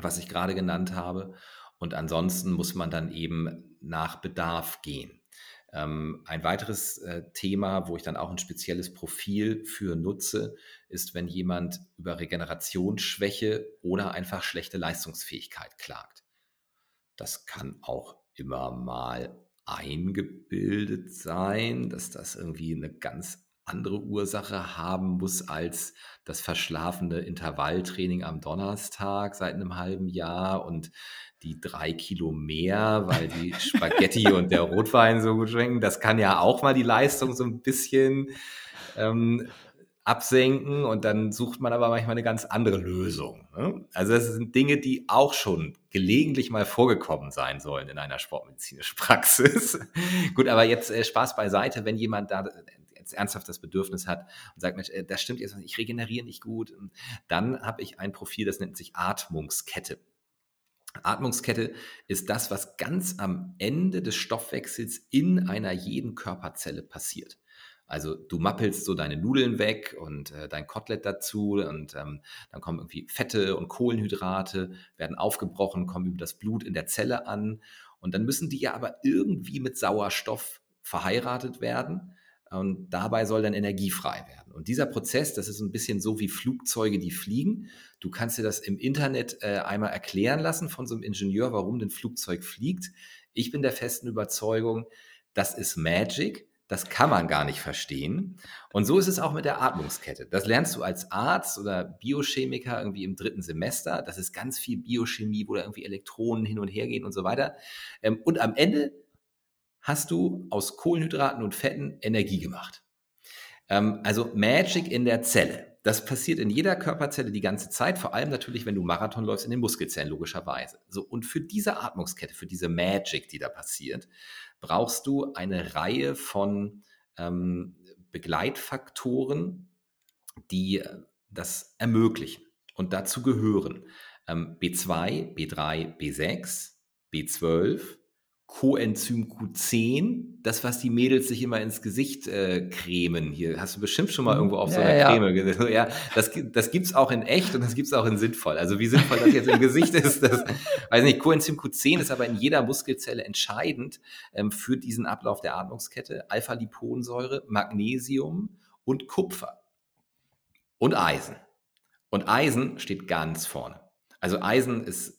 was ich gerade genannt habe. Und ansonsten muss man dann eben nach Bedarf gehen. Ähm, ein weiteres äh, Thema, wo ich dann auch ein spezielles Profil für nutze, ist, wenn jemand über Regenerationsschwäche oder einfach schlechte Leistungsfähigkeit klagt. Das kann auch immer mal eingebildet sein, dass das irgendwie eine ganz andere Ursache haben muss als das verschlafene Intervalltraining am Donnerstag seit einem halben Jahr und die drei Kilo mehr, weil die Spaghetti und der Rotwein so gut schmecken. Das kann ja auch mal die Leistung so ein bisschen ähm, absenken und dann sucht man aber manchmal eine ganz andere Lösung. Ne? Also das sind Dinge, die auch schon gelegentlich mal vorgekommen sein sollen in einer sportmedizinischen Praxis. Gut, aber jetzt äh, Spaß beiseite, wenn jemand da jetzt ernsthaft das Bedürfnis hat und sagt, Mensch, äh, das stimmt jetzt, ich regeneriere nicht gut, dann habe ich ein Profil, das nennt sich Atmungskette. Atmungskette ist das, was ganz am Ende des Stoffwechsels in einer jeden Körperzelle passiert. Also du mappelst so deine Nudeln weg und äh, dein Kotelett dazu und ähm, dann kommen irgendwie Fette und Kohlenhydrate, werden aufgebrochen, kommen über das Blut in der Zelle an und dann müssen die ja aber irgendwie mit Sauerstoff verheiratet werden. Und dabei soll dann Energie frei werden. Und dieser Prozess, das ist ein bisschen so wie Flugzeuge, die fliegen. Du kannst dir das im Internet äh, einmal erklären lassen von so einem Ingenieur, warum ein Flugzeug fliegt. Ich bin der festen Überzeugung, das ist Magic. Das kann man gar nicht verstehen. Und so ist es auch mit der Atmungskette. Das lernst du als Arzt oder Biochemiker irgendwie im dritten Semester. Das ist ganz viel Biochemie, wo da irgendwie Elektronen hin und her gehen und so weiter. Ähm, und am Ende hast du aus Kohlenhydraten und Fetten Energie gemacht. Ähm, also Magic in der Zelle. Das passiert in jeder Körperzelle die ganze Zeit, vor allem natürlich, wenn du Marathon läufst, in den Muskelzellen, logischerweise. So, und für diese Atmungskette, für diese Magic, die da passiert, brauchst du eine Reihe von ähm, Begleitfaktoren, die äh, das ermöglichen. Und dazu gehören ähm, B2, B3, B6, B12, Coenzym Q10, das, was die Mädels sich immer ins Gesicht äh, cremen. Hier hast du bestimmt schon mal mhm. irgendwo auf so einer ja. Creme gesehen. Ja, das, das gibt es auch in echt und das gibt es auch in sinnvoll. Also wie sinnvoll das jetzt im Gesicht ist, das weiß nicht. Coenzym Q10 ist aber in jeder Muskelzelle entscheidend ähm, für diesen Ablauf der Atmungskette. Alpha-Liponsäure, Magnesium und Kupfer und Eisen. Und Eisen steht ganz vorne. Also Eisen ist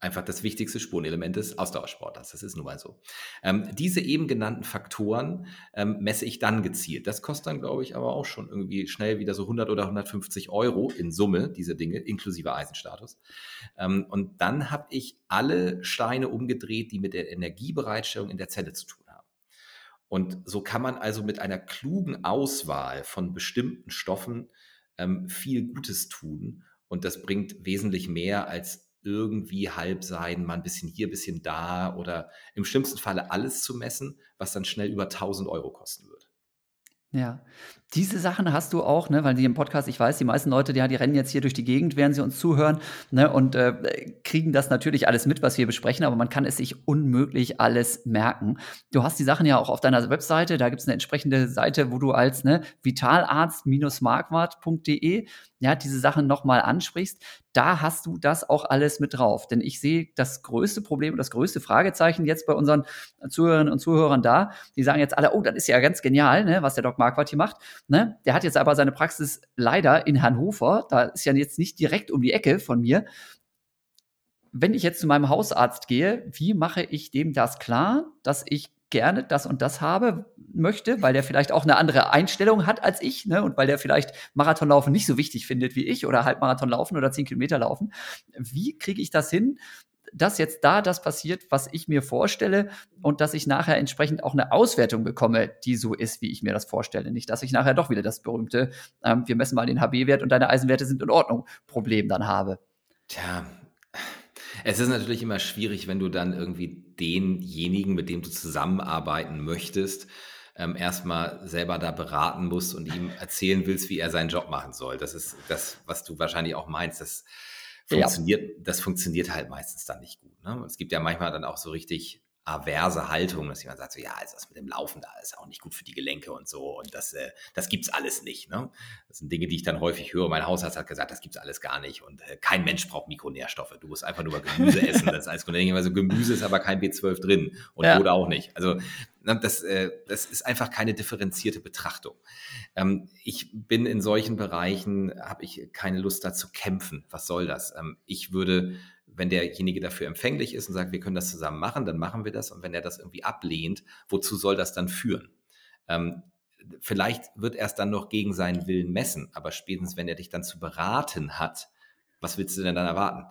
einfach das wichtigste Spurenelement des Ausdauersporters. Das ist nun mal so. Ähm, diese eben genannten Faktoren ähm, messe ich dann gezielt. Das kostet dann, glaube ich, aber auch schon irgendwie schnell wieder so 100 oder 150 Euro in Summe, diese Dinge, inklusive Eisenstatus. Ähm, und dann habe ich alle Steine umgedreht, die mit der Energiebereitstellung in der Zelle zu tun haben. Und so kann man also mit einer klugen Auswahl von bestimmten Stoffen ähm, viel Gutes tun. Und das bringt wesentlich mehr als irgendwie halb sein, mal ein bisschen hier, ein bisschen da oder im schlimmsten Falle alles zu messen, was dann schnell über 1000 Euro kosten wird. Ja, diese Sachen hast du auch, ne, weil die im Podcast, ich weiß, die meisten Leute, die, die rennen jetzt hier durch die Gegend, während sie uns zuhören, ne, und äh, kriegen das natürlich alles mit, was wir besprechen, aber man kann es sich unmöglich alles merken. Du hast die Sachen ja auch auf deiner Webseite, da gibt es eine entsprechende Seite, wo du als ne, vitalarzt-marquardt.de ja, diese Sachen nochmal ansprichst, da hast du das auch alles mit drauf. Denn ich sehe das größte Problem und das größte Fragezeichen jetzt bei unseren Zuhörerinnen und Zuhörern da. Die sagen jetzt alle, oh, das ist ja ganz genial, ne, was der Doc Marquardt hier macht. Ne? Der hat jetzt aber seine Praxis leider in Hannover. Da ist ja jetzt nicht direkt um die Ecke von mir. Wenn ich jetzt zu meinem Hausarzt gehe, wie mache ich dem das klar, dass ich gerne das und das habe möchte, weil der vielleicht auch eine andere Einstellung hat als ich, ne? Und weil der vielleicht Marathonlaufen nicht so wichtig findet wie ich oder Halbmarathon laufen oder zehn Kilometer laufen. Wie kriege ich das hin, dass jetzt da das passiert, was ich mir vorstelle und dass ich nachher entsprechend auch eine Auswertung bekomme, die so ist, wie ich mir das vorstelle. Nicht, dass ich nachher doch wieder das berühmte, ähm, wir messen mal den HB-Wert und deine Eisenwerte sind in Ordnung, Problem dann habe. Tja, es ist natürlich immer schwierig, wenn du dann irgendwie denjenigen, mit dem du zusammenarbeiten möchtest, ähm, erstmal selber da beraten musst und ihm erzählen willst, wie er seinen Job machen soll. Das ist das, was du wahrscheinlich auch meinst. Das funktioniert, ja. das funktioniert halt meistens dann nicht gut. Ne? Es gibt ja manchmal dann auch so richtig averse Haltung, dass jemand sagt, so ja, also das mit dem Laufen da ist auch nicht gut für die Gelenke und so und das, äh, das gibt's alles nicht. Ne? Das sind Dinge, die ich dann häufig höre. Mein Hausarzt hat gesagt, das gibt's alles gar nicht und äh, kein Mensch braucht Mikronährstoffe. Du musst einfach nur Gemüse essen. Das ist alles gut. Also Gemüse ist aber kein B12 drin und ja. Kohle auch nicht. Also ne, das, äh, das ist einfach keine differenzierte Betrachtung. Ähm, ich bin in solchen Bereichen, habe ich keine Lust da zu kämpfen. Was soll das? Ähm, ich würde wenn derjenige dafür empfänglich ist und sagt, wir können das zusammen machen, dann machen wir das. Und wenn er das irgendwie ablehnt, wozu soll das dann führen? Ähm, vielleicht wird er es dann noch gegen seinen Willen messen, aber spätestens, wenn er dich dann zu beraten hat, was willst du denn dann erwarten?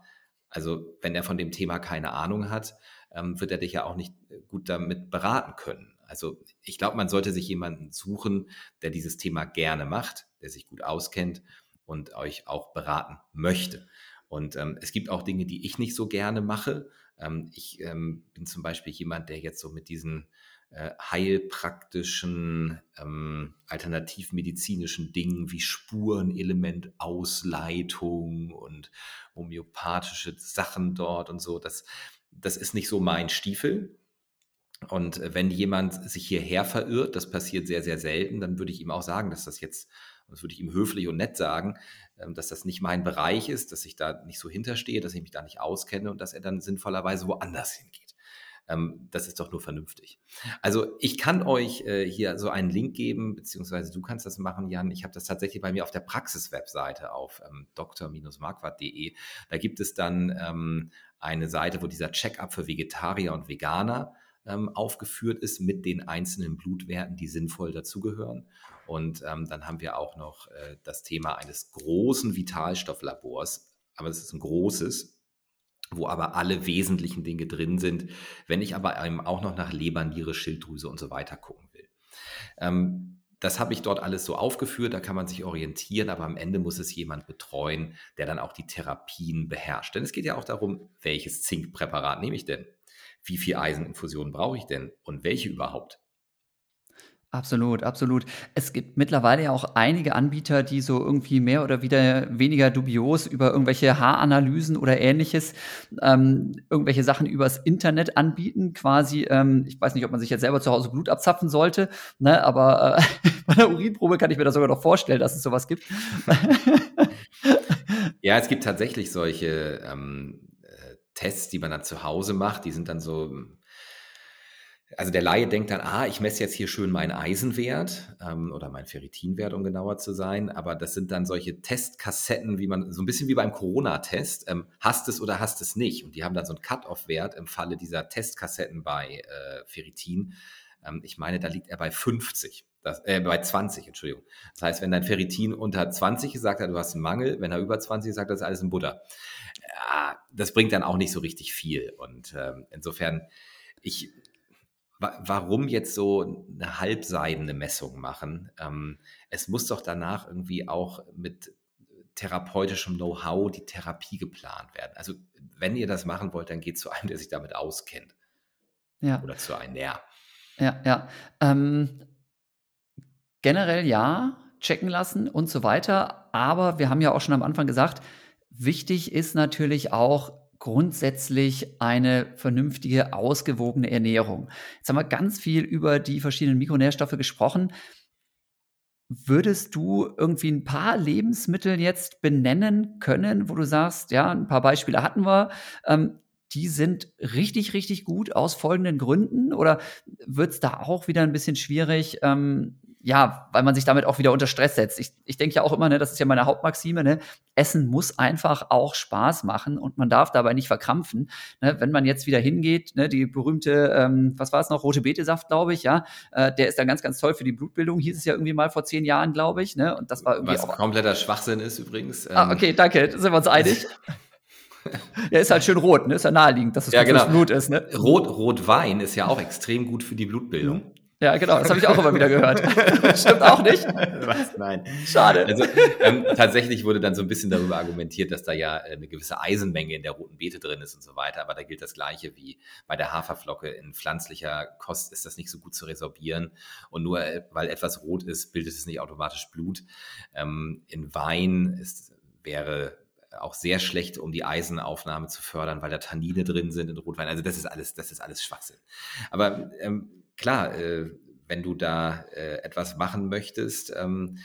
Also, wenn er von dem Thema keine Ahnung hat, ähm, wird er dich ja auch nicht gut damit beraten können. Also, ich glaube, man sollte sich jemanden suchen, der dieses Thema gerne macht, der sich gut auskennt und euch auch beraten möchte. Und ähm, es gibt auch Dinge, die ich nicht so gerne mache. Ähm, ich ähm, bin zum Beispiel jemand, der jetzt so mit diesen äh, heilpraktischen, ähm, alternativmedizinischen Dingen wie Spurenelementausleitung und homöopathische Sachen dort und so, das, das ist nicht so mein Stiefel. Und äh, wenn jemand sich hierher verirrt, das passiert sehr, sehr selten, dann würde ich ihm auch sagen, dass das jetzt und das würde ich ihm höflich und nett sagen, ähm, dass das nicht mein Bereich ist, dass ich da nicht so hinterstehe, dass ich mich da nicht auskenne und dass er dann sinnvollerweise woanders hingeht. Ähm, das ist doch nur vernünftig. Also ich kann euch äh, hier so einen Link geben, beziehungsweise du kannst das machen, Jan. Ich habe das tatsächlich bei mir auf der Praxis-Webseite auf ähm, dr-marquardt.de. Da gibt es dann eine Seite, wo dieser Check-up für Vegetarier und Veganer aufgeführt ist mit den einzelnen Blutwerten, die sinnvoll dazugehören. Und ähm, dann haben wir auch noch äh, das Thema eines großen Vitalstofflabors, aber es ist ein großes, wo aber alle wesentlichen Dinge drin sind, wenn ich aber eben auch noch nach Leber, Niere, Schilddrüse und so weiter gucken will. Ähm, das habe ich dort alles so aufgeführt, da kann man sich orientieren, aber am Ende muss es jemand betreuen, der dann auch die Therapien beherrscht. Denn es geht ja auch darum, welches Zinkpräparat nehme ich denn? Wie viel Eiseninfusionen brauche ich denn und welche überhaupt? Absolut, absolut. Es gibt mittlerweile ja auch einige Anbieter, die so irgendwie mehr oder wieder weniger dubios über irgendwelche Haaranalysen oder ähnliches, ähm, irgendwelche Sachen übers Internet anbieten. Quasi, ähm, ich weiß nicht, ob man sich jetzt selber zu Hause Blut abzapfen sollte, ne, aber äh, bei der Urinprobe kann ich mir das sogar noch vorstellen, dass es sowas gibt. ja, es gibt tatsächlich solche ähm, äh, Tests, die man dann zu Hause macht. Die sind dann so also der Laie denkt dann, ah, ich messe jetzt hier schön meinen Eisenwert ähm, oder meinen Ferritinwert, um genauer zu sein. Aber das sind dann solche Testkassetten, wie man, so ein bisschen wie beim Corona-Test, ähm, hast es oder hast es nicht. Und die haben dann so einen Cut-off-Wert im Falle dieser Testkassetten bei äh, Ferritin. Ähm, ich meine, da liegt er bei 50. Das, äh, bei 20, Entschuldigung. Das heißt, wenn dein Ferritin unter 20 ist, sagt er, du hast einen Mangel. Wenn er über 20 ist, sagt das ist alles ein Butter. Ja, das bringt dann auch nicht so richtig viel. Und ähm, insofern, ich, warum jetzt so eine halbseidene Messung machen? Ähm, es muss doch danach irgendwie auch mit therapeutischem Know-how die Therapie geplant werden. Also wenn ihr das machen wollt, dann geht zu einem, der sich damit auskennt. Ja. Oder zu einem, ja. Ja, ja. Ähm, generell ja, checken lassen und so weiter. Aber wir haben ja auch schon am Anfang gesagt, wichtig ist natürlich auch grundsätzlich eine vernünftige, ausgewogene Ernährung. Jetzt haben wir ganz viel über die verschiedenen Mikronährstoffe gesprochen. Würdest du irgendwie ein paar Lebensmittel jetzt benennen können, wo du sagst, ja, ein paar Beispiele hatten wir, ähm, die sind richtig, richtig gut aus folgenden Gründen? Oder wird es da auch wieder ein bisschen schwierig, ähm, ja, weil man sich damit auch wieder unter Stress setzt. Ich, ich denke ja auch immer, ne, das ist ja meine Hauptmaxime, ne, Essen muss einfach auch Spaß machen und man darf dabei nicht verkrampfen. Ne, wenn man jetzt wieder hingeht, ne, die berühmte, ähm, was war es noch, rote Betesaft, glaube ich, ja, äh, der ist dann ganz, ganz toll für die Blutbildung, hieß es ja irgendwie mal vor zehn Jahren, glaube ich, ne, und das war irgendwie was auch kompletter Schwachsinn ist übrigens. Ah, ähm, ah, okay, danke, sind wir uns einig. ja, ist halt schön rot, ne? Ist ja naheliegend, dass es ja, genau. Blut ist, ne? Rot, Rotwein ist ja auch extrem gut für die Blutbildung. Ja, genau, das habe ich auch immer wieder gehört. Stimmt auch nicht? Was? Nein. Schade. Also ähm, tatsächlich wurde dann so ein bisschen darüber argumentiert, dass da ja äh, eine gewisse Eisenmenge in der roten Beete drin ist und so weiter. Aber da gilt das Gleiche wie bei der Haferflocke. In pflanzlicher Kost ist das nicht so gut zu resorbieren. Und nur äh, weil etwas rot ist, bildet es nicht automatisch Blut. Ähm, in Wein ist, wäre auch sehr schlecht, um die Eisenaufnahme zu fördern, weil da Tannine drin sind in Rotwein. Also das ist alles, das ist alles Schwachsinn. Aber ähm, klar, äh, wenn du da äh, etwas machen möchtest, ähm,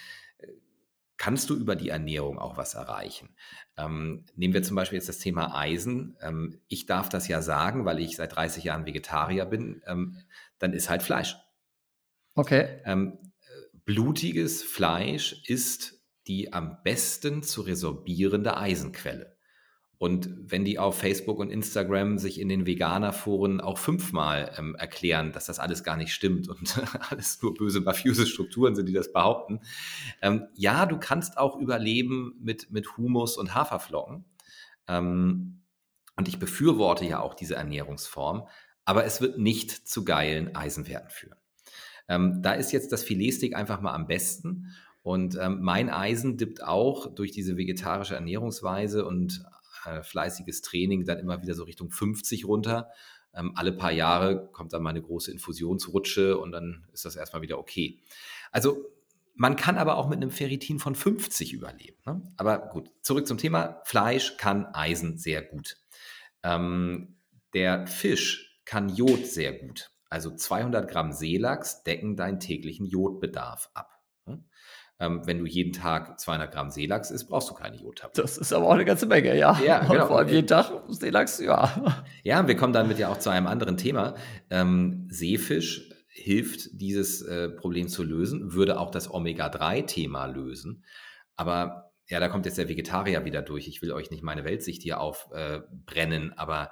kannst du über die Ernährung auch was erreichen. Ähm, nehmen wir zum Beispiel jetzt das Thema Eisen. Ähm, ich darf das ja sagen, weil ich seit 30 Jahren Vegetarier bin. Ähm, dann ist halt Fleisch. Okay. Ähm, blutiges Fleisch ist die am besten zu resorbierende Eisenquelle. Und wenn die auf Facebook und Instagram sich in den Veganerforen auch fünfmal ähm, erklären, dass das alles gar nicht stimmt und alles nur böse, mafiöse Strukturen sind, die das behaupten. Ähm, ja, du kannst auch überleben mit, mit Humus und Haferflocken. Ähm, und ich befürworte ja auch diese Ernährungsform, aber es wird nicht zu geilen Eisenwerten führen. Ähm, da ist jetzt das Filetstick einfach mal am besten. Und ähm, mein Eisen dippt auch durch diese vegetarische Ernährungsweise und äh, fleißiges Training dann immer wieder so Richtung 50 runter. Ähm, alle paar Jahre kommt dann mal eine große Infusionsrutsche und dann ist das erstmal wieder okay. Also man kann aber auch mit einem Ferritin von 50 überleben. Ne? Aber gut, zurück zum Thema. Fleisch kann Eisen sehr gut. Ähm, der Fisch kann Jod sehr gut. Also 200 Gramm Seelachs decken deinen täglichen Jodbedarf ab. Ähm, wenn du jeden Tag 200 Gramm Seelachs isst, brauchst du keine Jodtabletten. Das ist aber auch eine ganze Menge, ja. Ja, genau. Vor allem jeden Tag Seelachs, ja. Ja, wir kommen damit ja auch zu einem anderen Thema. Ähm, Seefisch hilft, dieses äh, Problem zu lösen, würde auch das Omega-3-Thema lösen. Aber ja, da kommt jetzt der Vegetarier wieder durch. Ich will euch nicht meine Weltsicht hier aufbrennen, äh, aber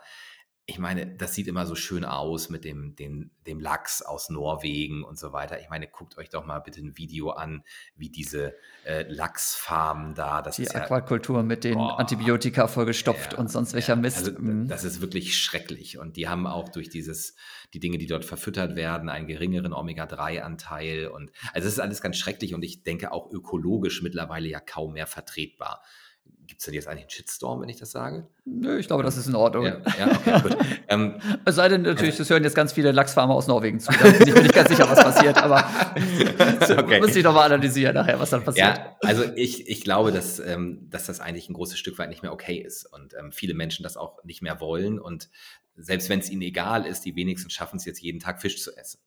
ich meine, das sieht immer so schön aus mit dem, dem, dem Lachs aus Norwegen und so weiter. Ich meine, guckt euch doch mal bitte ein Video an, wie diese äh, Lachsfarmen da. Das die Aquakultur ja, mit den oh, Antibiotika vollgestopft ja, und sonst welcher ja, Mist. Also, mhm. das ist wirklich schrecklich. Und die haben auch durch dieses, die Dinge, die dort verfüttert werden, einen geringeren Omega-3-Anteil. Und also es ist alles ganz schrecklich und ich denke auch ökologisch mittlerweile ja kaum mehr vertretbar. Gibt es denn jetzt eigentlich einen Shitstorm, wenn ich das sage? Nö, ich glaube, das ist in Ordnung. Ja, ja okay, gut. ähm, es sei denn natürlich, also, das hören jetzt ganz viele Lachsfarmer aus Norwegen zu. Da bin ich mir nicht ganz sicher, was passiert, aber okay. muss ich nochmal analysieren nachher, was dann passiert. Ja, also ich, ich glaube, dass, ähm, dass das eigentlich ein großes Stück weit nicht mehr okay ist und ähm, viele Menschen das auch nicht mehr wollen und selbst wenn es ihnen egal ist, die wenigsten schaffen es jetzt jeden Tag Fisch zu essen.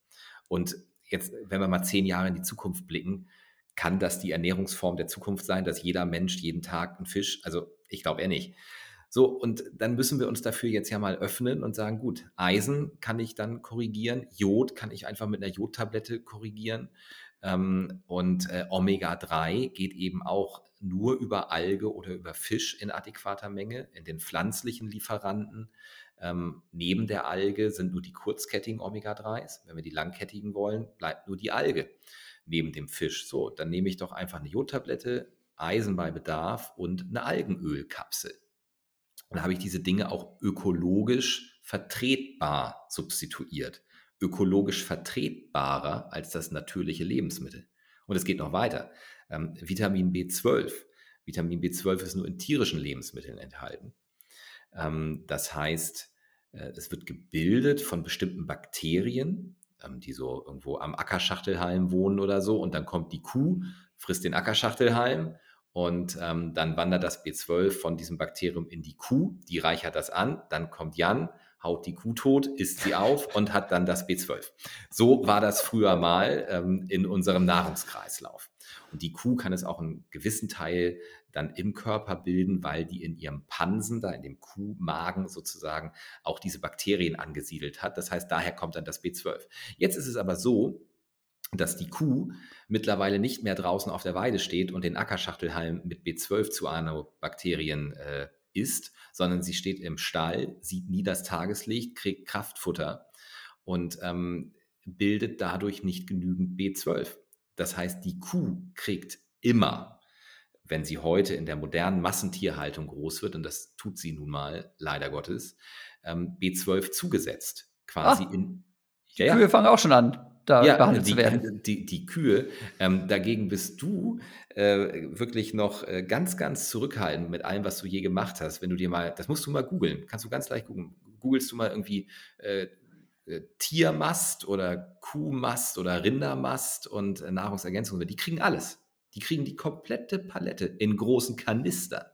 Und jetzt, wenn wir mal zehn Jahre in die Zukunft blicken, kann das die Ernährungsform der Zukunft sein, dass jeder Mensch jeden Tag einen Fisch, also ich glaube eher nicht. So, und dann müssen wir uns dafür jetzt ja mal öffnen und sagen, gut, Eisen kann ich dann korrigieren, Jod kann ich einfach mit einer Jodtablette korrigieren ähm, und äh, Omega-3 geht eben auch nur über Alge oder über Fisch in adäquater Menge, in den pflanzlichen Lieferanten. Ähm, neben der Alge sind nur die kurzkettigen Omega-3s. Wenn wir die langkettigen wollen, bleibt nur die Alge neben dem Fisch. So, dann nehme ich doch einfach eine Jodtablette, Eisen bei Bedarf und eine Algenölkapsel. Dann habe ich diese Dinge auch ökologisch vertretbar substituiert. Ökologisch vertretbarer als das natürliche Lebensmittel. Und es geht noch weiter. Ähm, Vitamin B12. Vitamin B12 ist nur in tierischen Lebensmitteln enthalten. Ähm, das heißt, äh, es wird gebildet von bestimmten Bakterien, die so irgendwo am Ackerschachtelhalm wohnen oder so. Und dann kommt die Kuh, frisst den Ackerschachtelhalm und ähm, dann wandert das B12 von diesem Bakterium in die Kuh, die reichert das an, dann kommt Jan, haut die Kuh tot, isst sie auf und hat dann das B12. So war das früher mal ähm, in unserem Nahrungskreislauf. Und die Kuh kann es auch einen gewissen Teil dann im Körper bilden, weil die in ihrem Pansen, da in dem Kuhmagen sozusagen, auch diese Bakterien angesiedelt hat. Das heißt, daher kommt dann das B12. Jetzt ist es aber so, dass die Kuh mittlerweile nicht mehr draußen auf der Weide steht und den Ackerschachtelhalm mit B12-Cyanobakterien äh, isst, sondern sie steht im Stall, sieht nie das Tageslicht, kriegt Kraftfutter und ähm, bildet dadurch nicht genügend B12. Das heißt, die Kuh kriegt immer, wenn sie heute in der modernen Massentierhaltung groß wird, und das tut sie nun mal, leider Gottes, ähm, B12 zugesetzt. Quasi Ach, in. Ja, Kühe fangen auch schon an, da ja, behandelt die, zu werden. Die, die Kühe. Ähm, dagegen bist du äh, wirklich noch äh, ganz, ganz zurückhaltend mit allem, was du je gemacht hast. Wenn du dir mal, das musst du mal googeln, kannst du ganz leicht googeln. Googlest du mal irgendwie äh, äh, Tiermast oder Kuhmast oder Rindermast und äh, Nahrungsergänzungen, die kriegen alles. Die kriegen die komplette Palette in großen Kanistern.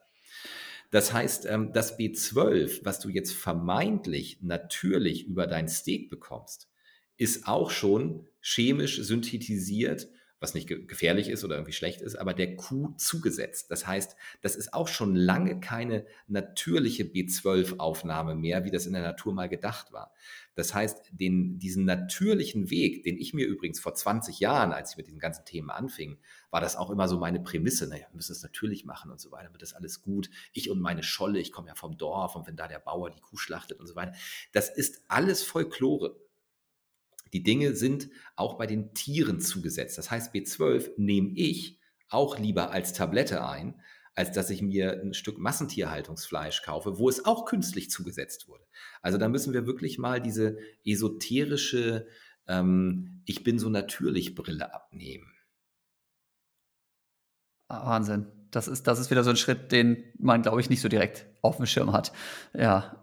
Das heißt, ähm, das B12, was du jetzt vermeintlich natürlich über dein Steak bekommst, ist auch schon chemisch synthetisiert was nicht gefährlich ist oder irgendwie schlecht ist, aber der Kuh zugesetzt. Das heißt, das ist auch schon lange keine natürliche B12-Aufnahme mehr, wie das in der Natur mal gedacht war. Das heißt, den, diesen natürlichen Weg, den ich mir übrigens vor 20 Jahren, als ich mit diesen ganzen Themen anfing, war das auch immer so meine Prämisse. Naja, wir müssen es natürlich machen und so weiter, wird das alles gut. Ich und meine Scholle, ich komme ja vom Dorf und wenn da der Bauer die Kuh schlachtet und so weiter. Das ist alles Folklore. Die Dinge sind auch bei den Tieren zugesetzt. Das heißt, B12 nehme ich auch lieber als Tablette ein, als dass ich mir ein Stück Massentierhaltungsfleisch kaufe, wo es auch künstlich zugesetzt wurde. Also da müssen wir wirklich mal diese esoterische ähm, Ich bin so natürlich Brille abnehmen. Ah, Wahnsinn. Das ist, das ist wieder so ein Schritt, den man, glaube ich, nicht so direkt auf dem Schirm hat. Ja,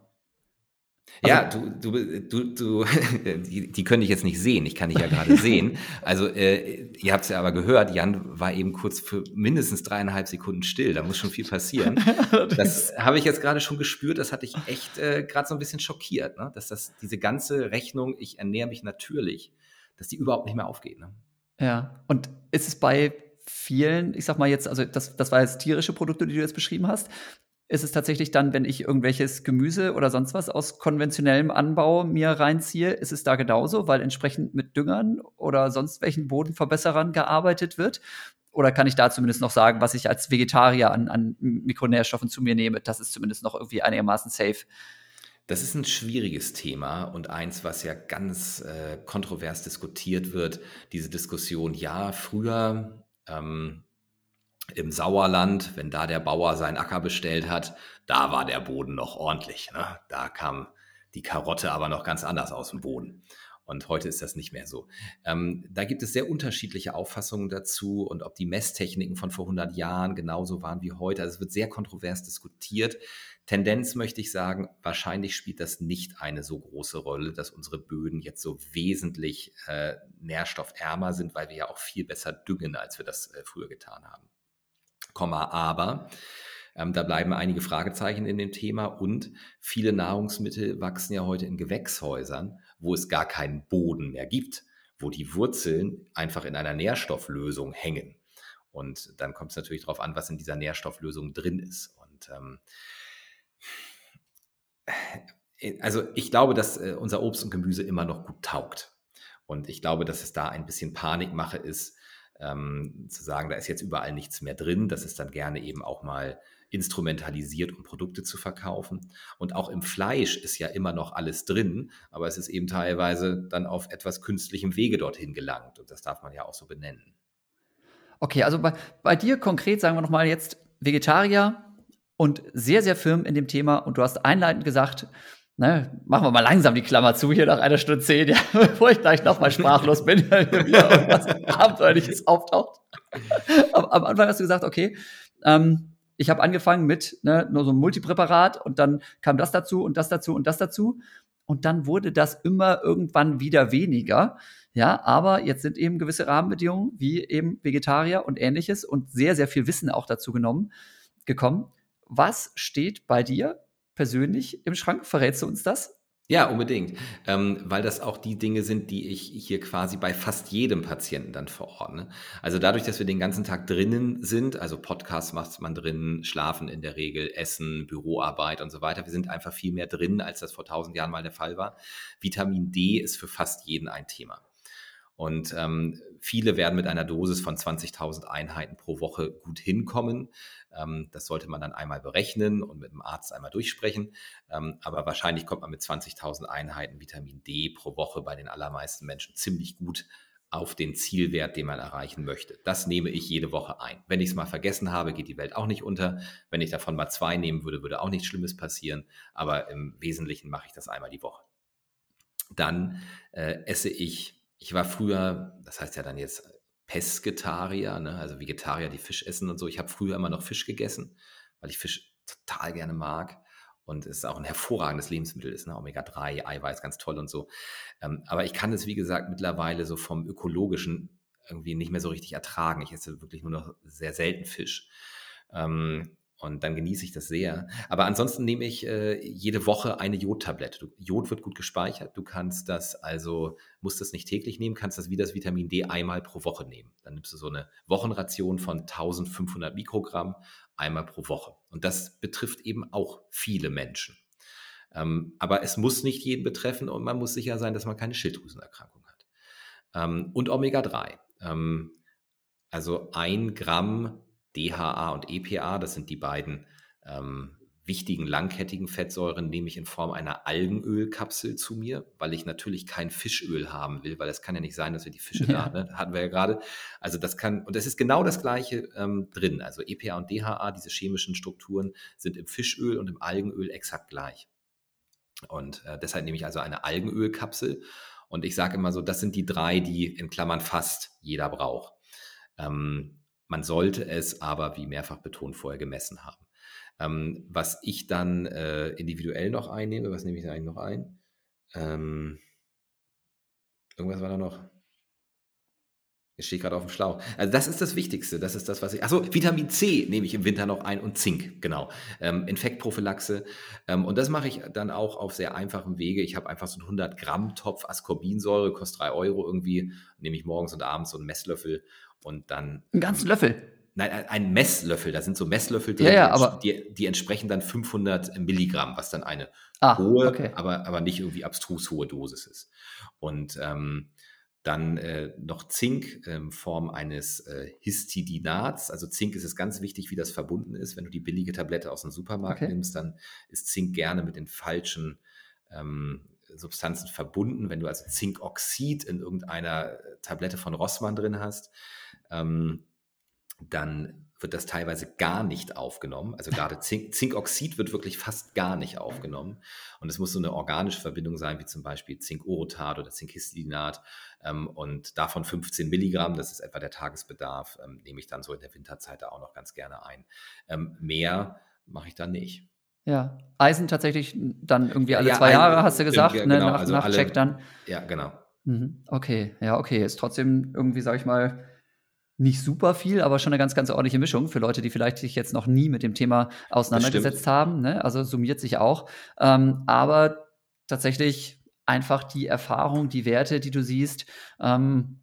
also, ja, du, du, du, du die, die können dich jetzt nicht sehen, ich kann dich ja gerade sehen. Also äh, ihr habt es ja aber gehört, Jan war eben kurz für mindestens dreieinhalb Sekunden still, da muss schon viel passieren. das habe ich jetzt gerade schon gespürt, das hat dich echt äh, gerade so ein bisschen schockiert, ne? dass das diese ganze Rechnung, ich ernähre mich natürlich, dass die überhaupt nicht mehr aufgeht. Ne? Ja, und ist es bei vielen, ich sag mal jetzt, also das, das war jetzt tierische Produkte, die du jetzt beschrieben hast, ist es tatsächlich dann, wenn ich irgendwelches Gemüse oder sonst was aus konventionellem Anbau mir reinziehe, ist es da genauso, weil entsprechend mit Düngern oder sonst welchen Bodenverbesserern gearbeitet wird? Oder kann ich da zumindest noch sagen, was ich als Vegetarier an, an Mikronährstoffen zu mir nehme? Das ist zumindest noch irgendwie einigermaßen safe. Das ist ein schwieriges Thema und eins, was ja ganz äh, kontrovers diskutiert wird. Diese Diskussion, ja, früher ähm, im Sauerland, wenn da der Bauer seinen Acker bestellt hat, da war der Boden noch ordentlich. Ne? Da kam die Karotte aber noch ganz anders aus dem Boden. Und heute ist das nicht mehr so. Ähm, da gibt es sehr unterschiedliche Auffassungen dazu und ob die Messtechniken von vor 100 Jahren genauso waren wie heute. Also es wird sehr kontrovers diskutiert. Tendenz möchte ich sagen, wahrscheinlich spielt das nicht eine so große Rolle, dass unsere Böden jetzt so wesentlich äh, nährstoffärmer sind, weil wir ja auch viel besser düngen, als wir das äh, früher getan haben. Komma, aber ähm, da bleiben einige Fragezeichen in dem Thema und viele Nahrungsmittel wachsen ja heute in Gewächshäusern, wo es gar keinen Boden mehr gibt, wo die Wurzeln einfach in einer Nährstofflösung hängen. Und dann kommt es natürlich darauf an, was in dieser Nährstofflösung drin ist. Und ähm, äh, also ich glaube, dass äh, unser Obst und Gemüse immer noch gut taugt. Und ich glaube, dass es da ein bisschen Panikmache ist, ähm, zu sagen, da ist jetzt überall nichts mehr drin. Das ist dann gerne eben auch mal instrumentalisiert, um Produkte zu verkaufen. Und auch im Fleisch ist ja immer noch alles drin, aber es ist eben teilweise dann auf etwas künstlichem Wege dorthin gelangt. Und das darf man ja auch so benennen. Okay, also bei, bei dir konkret sagen wir nochmal jetzt Vegetarier und sehr, sehr firm in dem Thema. Und du hast einleitend gesagt, ne, machen wir mal langsam die Klammer zu hier nach einer Stunde zehn, ja, bevor ich gleich nochmal sprachlos bin, wieder irgendwas Abenteuerliches auftaucht. am, am Anfang hast du gesagt, okay, ähm, ich habe angefangen mit ne, nur so einem Multipräparat und dann kam das dazu und das dazu und das dazu. Und dann wurde das immer irgendwann wieder weniger. Ja, aber jetzt sind eben gewisse Rahmenbedingungen wie eben Vegetarier und ähnliches und sehr, sehr viel Wissen auch dazu genommen, gekommen. Was steht bei dir persönlich im Schrank? Verrätst du uns das? Ja, unbedingt, ähm, weil das auch die Dinge sind, die ich hier quasi bei fast jedem Patienten dann verordne. Also dadurch, dass wir den ganzen Tag drinnen sind, also Podcast macht man drin, Schlafen in der Regel, Essen, Büroarbeit und so weiter. Wir sind einfach viel mehr drin, als das vor tausend Jahren mal der Fall war. Vitamin D ist für fast jeden ein Thema. Und ähm, viele werden mit einer Dosis von 20.000 Einheiten pro Woche gut hinkommen. Ähm, das sollte man dann einmal berechnen und mit dem Arzt einmal durchsprechen. Ähm, aber wahrscheinlich kommt man mit 20.000 Einheiten Vitamin D pro Woche bei den allermeisten Menschen ziemlich gut auf den Zielwert, den man erreichen möchte. Das nehme ich jede Woche ein. Wenn ich es mal vergessen habe, geht die Welt auch nicht unter. Wenn ich davon mal zwei nehmen würde, würde auch nichts Schlimmes passieren. Aber im Wesentlichen mache ich das einmal die Woche. Dann äh, esse ich ich war früher, das heißt ja dann jetzt Pesketarier, ne? also Vegetarier, die Fisch essen und so. Ich habe früher immer noch Fisch gegessen, weil ich Fisch total gerne mag und es auch ein hervorragendes Lebensmittel ist, ne? Omega-3, Eiweiß, ganz toll und so. Ähm, aber ich kann es, wie gesagt, mittlerweile so vom ökologischen irgendwie nicht mehr so richtig ertragen. Ich esse wirklich nur noch sehr selten Fisch. Ähm, und dann genieße ich das sehr. Aber ansonsten nehme ich äh, jede Woche eine Jodtablette. Jod wird gut gespeichert. Du kannst das also, musst das nicht täglich nehmen, kannst das wie das Vitamin D einmal pro Woche nehmen. Dann nimmst du so eine Wochenration von 1500 Mikrogramm einmal pro Woche. Und das betrifft eben auch viele Menschen. Ähm, aber es muss nicht jeden betreffen und man muss sicher sein, dass man keine Schilddrüsenerkrankung hat. Ähm, und Omega-3. Ähm, also ein Gramm DHA und EPA, das sind die beiden ähm, wichtigen langkettigen Fettsäuren, nehme ich in Form einer Algenölkapsel zu mir, weil ich natürlich kein Fischöl haben will, weil es kann ja nicht sein, dass wir die Fische ja. da, ne, hatten wir ja gerade. Also das kann, und es ist genau das gleiche ähm, drin. Also EPA und DHA, diese chemischen Strukturen sind im Fischöl und im Algenöl exakt gleich. Und äh, deshalb nehme ich also eine Algenölkapsel. Und ich sage immer so, das sind die drei, die in Klammern fast jeder braucht. Ähm, man sollte es aber, wie mehrfach betont, vorher gemessen haben. Ähm, was ich dann äh, individuell noch einnehme, was nehme ich eigentlich noch ein? Ähm, irgendwas war da noch. Ich stehe gerade auf dem Schlauch. Also das ist das Wichtigste. Das ist das, was ich. Achso, Vitamin C nehme ich im Winter noch ein und Zink, genau. Ähm, Infektprophylaxe. Ähm, und das mache ich dann auch auf sehr einfachem Wege. Ich habe einfach so einen 100 Gramm Topf Ascorbinsäure, kostet 3 Euro irgendwie. Nehme ich morgens und abends so einen Messlöffel und dann. Einen ganzen Löffel? Nein, ein Messlöffel, da sind so Messlöffel drin, ja, ja, aber die, die, entsprechen dann 500 Milligramm, was dann eine ah, hohe, okay. aber, aber nicht irgendwie abstrus hohe Dosis ist. Und ähm, dann äh, noch Zink in Form eines äh, Histidinats. Also Zink ist es ganz wichtig, wie das verbunden ist. Wenn du die billige Tablette aus dem Supermarkt okay. nimmst, dann ist Zink gerne mit den falschen ähm, Substanzen verbunden. Wenn du also Zinkoxid in irgendeiner Tablette von Rossmann drin hast, ähm, dann wird das teilweise gar nicht aufgenommen. Also gerade Zink, Zinkoxid wird wirklich fast gar nicht aufgenommen. Und es muss so eine organische Verbindung sein, wie zum Beispiel Zinkorotat oder Zinkhistilinat. Ähm, und davon 15 Milligramm, das ist etwa der Tagesbedarf, ähm, nehme ich dann so in der Winterzeit da auch noch ganz gerne ein. Ähm, mehr mache ich dann nicht. Ja, Eisen tatsächlich dann irgendwie alle ja, zwei Jahre, hast du gesagt, ja, ne, genau, nach, also nach alle, Check dann. Ja, genau. Mhm. Okay, ja, okay. Ist trotzdem irgendwie, sag ich mal, nicht super viel, aber schon eine ganz, ganz ordentliche Mischung für Leute, die vielleicht sich jetzt noch nie mit dem Thema auseinandergesetzt haben. Ne? Also summiert sich auch. Ähm, aber tatsächlich einfach die Erfahrung, die Werte, die du siehst, ähm,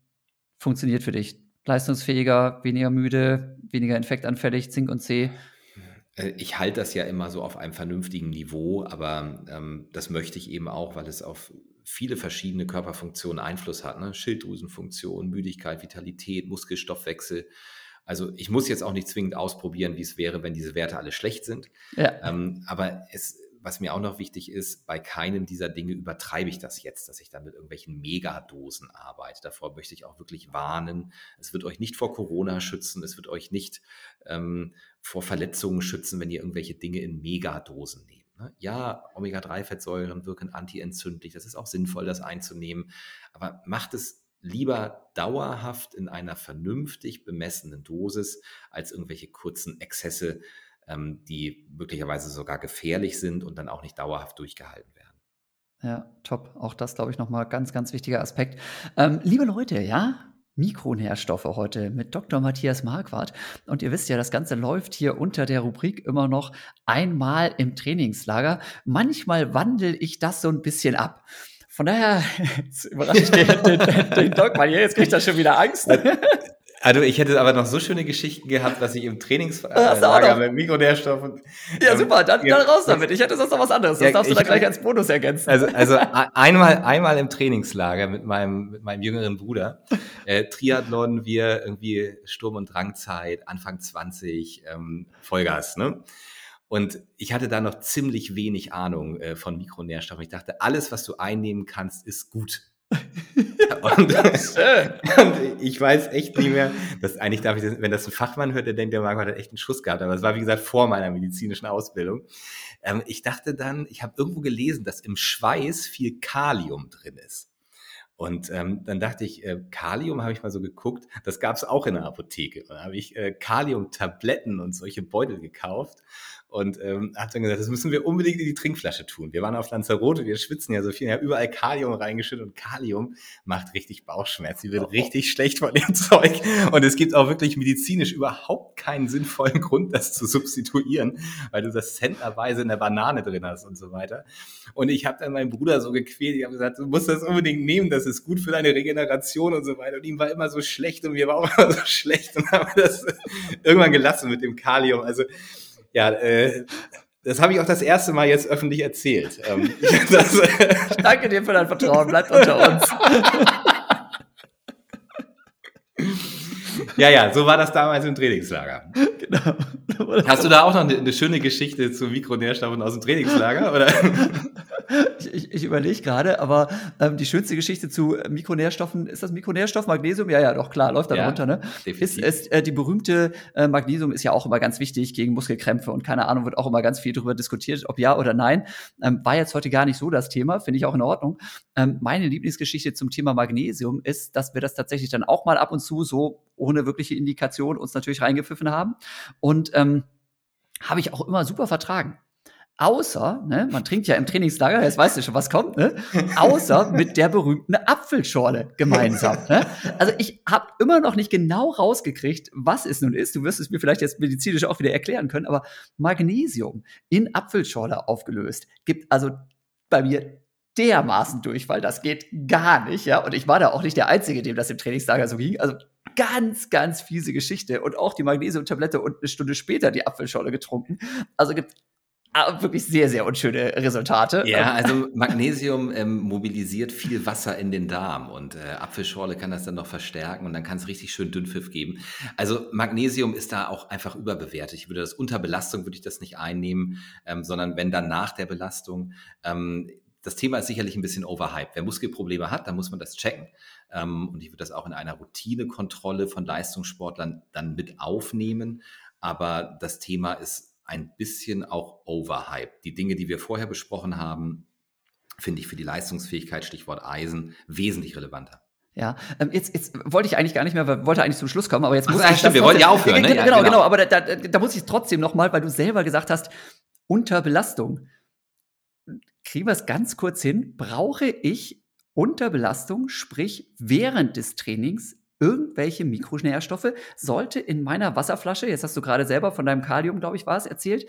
funktioniert für dich. Leistungsfähiger, weniger müde, weniger infektanfällig, Zink und C. Äh, ich halte das ja immer so auf einem vernünftigen Niveau, aber ähm, das möchte ich eben auch, weil es auf viele verschiedene Körperfunktionen Einfluss hat. Ne? Schilddrüsenfunktion, Müdigkeit, Vitalität, Muskelstoffwechsel. Also ich muss jetzt auch nicht zwingend ausprobieren, wie es wäre, wenn diese Werte alle schlecht sind. Ja. Ähm, aber es, was mir auch noch wichtig ist, bei keinem dieser Dinge übertreibe ich das jetzt, dass ich dann mit irgendwelchen Megadosen arbeite. Davor möchte ich auch wirklich warnen. Es wird euch nicht vor Corona schützen, es wird euch nicht ähm, vor Verletzungen schützen, wenn ihr irgendwelche Dinge in Megadosen nehmt. Ne? Ja, Omega-3-Fettsäuren wirken antientzündlich. Das ist auch sinnvoll, das einzunehmen. Aber macht es lieber dauerhaft in einer vernünftig bemessenen Dosis als irgendwelche kurzen Exzesse, ähm, die möglicherweise sogar gefährlich sind und dann auch nicht dauerhaft durchgehalten werden. Ja, top. Auch das, glaube ich, nochmal ganz, ganz wichtiger Aspekt. Ähm, liebe Leute, ja, Mikronährstoffe heute mit Dr. Matthias Marquardt. Und ihr wisst ja, das Ganze läuft hier unter der Rubrik immer noch einmal im Trainingslager. Manchmal wandel ich das so ein bisschen ab. Von daher, jetzt überrasche ich den, den, den Doc hier, jetzt kriegt er schon wieder Angst. Also ich hätte aber noch so schöne Geschichten gehabt, dass ich im Trainingslager mit Mikronährstoffen. Ja, ähm, super, dann, dann raus damit. Ich hätte sonst noch was anderes. Das ja, darfst du dann gleich als Bonus ergänzen. Also, also einmal, einmal im Trainingslager mit meinem, mit meinem jüngeren Bruder. Äh, Triathlon, wir irgendwie Sturm- und Drangzeit, Anfang 20, ähm, Vollgas, ne? Und ich hatte da noch ziemlich wenig Ahnung äh, von Mikronährstoffen. Ich dachte, alles, was du einnehmen kannst, ist gut. und, und, ich weiß echt nicht mehr, dass eigentlich darf ich, das, wenn das ein Fachmann hört, der denkt, der Marco hat echt einen Schuss gehabt, aber es war wie gesagt vor meiner medizinischen Ausbildung. Ähm, ich dachte dann, ich habe irgendwo gelesen, dass im Schweiß viel Kalium drin ist. Und ähm, dann dachte ich, äh, Kalium habe ich mal so geguckt, das gab es auch in der Apotheke. Und dann habe ich äh, Kalium-Tabletten und solche Beutel gekauft und ähm, hat dann gesagt, das müssen wir unbedingt in die Trinkflasche tun. Wir waren auf Lanzarote, wir schwitzen ja so viel, ja überall Kalium reingeschüttet und Kalium macht richtig Bauchschmerz. Sie wird oh. richtig schlecht von dem Zeug und es gibt auch wirklich medizinisch überhaupt keinen sinnvollen Grund, das zu substituieren, weil du das centerweise in der Banane drin hast und so weiter. Und ich habe dann meinen Bruder so gequält, ich habe gesagt, du musst das unbedingt nehmen, das ist gut für deine Regeneration und so weiter. Und ihm war immer so schlecht und mir war auch immer so schlecht und haben das irgendwann gelassen mit dem Kalium. Also ja, äh, das habe ich auch das erste Mal jetzt öffentlich erzählt. Ähm, das, ich danke dir für dein Vertrauen, bleibt unter uns. Ja, ja, so war das damals im Trainingslager. Genau. Hast du da auch noch eine, eine schöne Geschichte zu Mikronährstoffen aus dem Trainingslager? Oder? Ich, ich, ich überlege gerade, aber ähm, die schönste Geschichte zu Mikronährstoffen, ist das Mikronährstoff Magnesium? Ja, ja, doch, klar, läuft da ja, runter, ne? Definitiv. Ist, ist äh, die berühmte äh, Magnesium ist ja auch immer ganz wichtig gegen Muskelkrämpfe und keine Ahnung, wird auch immer ganz viel darüber diskutiert, ob ja oder nein. Ähm, war jetzt heute gar nicht so das Thema, finde ich auch in Ordnung. Ähm, meine Lieblingsgeschichte zum Thema Magnesium ist, dass wir das tatsächlich dann auch mal ab und zu so ohne wirkliche Indikation uns natürlich reingepfiffen haben. Und ähm, habe ich auch immer super vertragen. Außer, ne, man trinkt ja im Trainingslager, jetzt weißt du schon, was kommt, ne? Außer mit der berühmten Apfelschorle gemeinsam. Ne? Also ich habe immer noch nicht genau rausgekriegt, was es nun ist. Du wirst es mir vielleicht jetzt medizinisch auch wieder erklären können, aber Magnesium in Apfelschorle aufgelöst gibt also bei mir dermaßen durch, weil das geht gar nicht, ja. Und ich war da auch nicht der Einzige, dem das im Trainingslager so ging. Also ganz, ganz fiese Geschichte. Und auch die Magnesiumtablette und eine Stunde später die Apfelschorle getrunken. Also gibt ah, wirklich sehr, sehr unschöne Resultate. Ja, also Magnesium ähm, mobilisiert viel Wasser in den Darm und äh, Apfelschorle kann das dann noch verstärken und dann kann es richtig schön Dünnpfiff geben. Also Magnesium ist da auch einfach überbewertet. Ich würde das unter Belastung würde ich das nicht einnehmen, ähm, sondern wenn dann nach der Belastung. Ähm, das Thema ist sicherlich ein bisschen overhyped. Wer Muskelprobleme hat, dann muss man das checken. Ähm, und ich würde das auch in einer Routinekontrolle von Leistungssportlern dann mit aufnehmen. Aber das Thema ist ein bisschen auch overhyped. Die Dinge, die wir vorher besprochen haben, finde ich für die Leistungsfähigkeit, Stichwort Eisen, wesentlich relevanter. Ja, ähm, jetzt, jetzt wollte ich eigentlich gar nicht mehr, wollte eigentlich zum Schluss kommen, aber jetzt muss Ach, ich. Stimmt, wir wollten ja aufhören, ne? Genau, Ja, genau, genau. aber da, da, da muss ich trotzdem noch mal, weil du selber gesagt hast, unter Belastung. Kriegen wir es ganz kurz hin? Brauche ich unter Belastung, sprich während des Trainings, irgendwelche Mikronährstoffe? Sollte in meiner Wasserflasche, jetzt hast du gerade selber von deinem Kalium, glaube ich, war es, erzählt,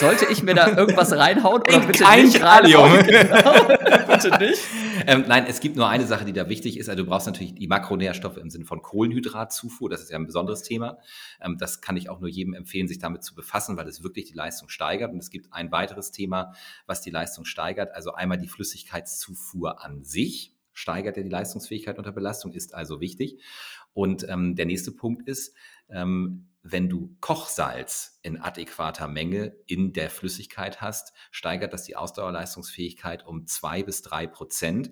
sollte ich mir da irgendwas reinhauen oder In bitte nicht Kalium. reinhauen? Genau. Bitte nicht. Ähm, nein, es gibt nur eine Sache, die da wichtig ist. Also du brauchst natürlich die Makronährstoffe im Sinne von Kohlenhydratzufuhr. Das ist ja ein besonderes Thema. Ähm, das kann ich auch nur jedem empfehlen, sich damit zu befassen, weil es wirklich die Leistung steigert. Und es gibt ein weiteres Thema, was die Leistung steigert. Also einmal die Flüssigkeitszufuhr an sich steigert ja die Leistungsfähigkeit unter Belastung, ist also wichtig. Und ähm, der nächste Punkt ist, ähm, wenn du Kochsalz in adäquater Menge in der Flüssigkeit hast, steigert das die Ausdauerleistungsfähigkeit um zwei bis drei Prozent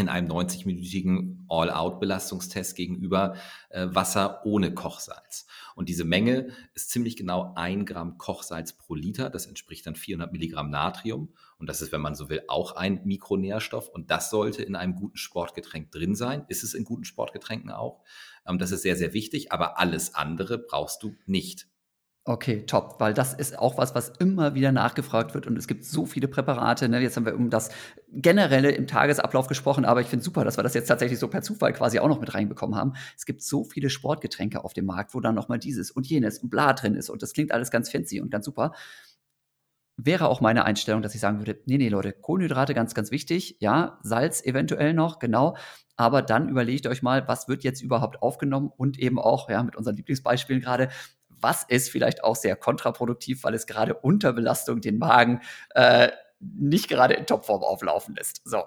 in einem 90-minütigen All-Out-Belastungstest gegenüber äh, Wasser ohne Kochsalz. Und diese Menge ist ziemlich genau ein Gramm Kochsalz pro Liter. Das entspricht dann 400 Milligramm Natrium. Und das ist, wenn man so will, auch ein Mikronährstoff. Und das sollte in einem guten Sportgetränk drin sein. Ist es in guten Sportgetränken auch. Ähm, das ist sehr, sehr wichtig. Aber alles andere brauchst du nicht. Okay, top, weil das ist auch was, was immer wieder nachgefragt wird und es gibt so viele Präparate. Ne? Jetzt haben wir um das Generelle im Tagesablauf gesprochen, aber ich finde super, dass wir das jetzt tatsächlich so per Zufall quasi auch noch mit reinbekommen haben. Es gibt so viele Sportgetränke auf dem Markt, wo dann nochmal dieses und jenes und bla drin ist und das klingt alles ganz fancy und ganz super. Wäre auch meine Einstellung, dass ich sagen würde, nee, nee, Leute, Kohlenhydrate ganz, ganz wichtig, ja, Salz eventuell noch, genau, aber dann überlegt euch mal, was wird jetzt überhaupt aufgenommen und eben auch, ja, mit unseren Lieblingsbeispielen gerade, was ist vielleicht auch sehr kontraproduktiv, weil es gerade unter Belastung den Magen äh, nicht gerade in Topform auflaufen lässt. So.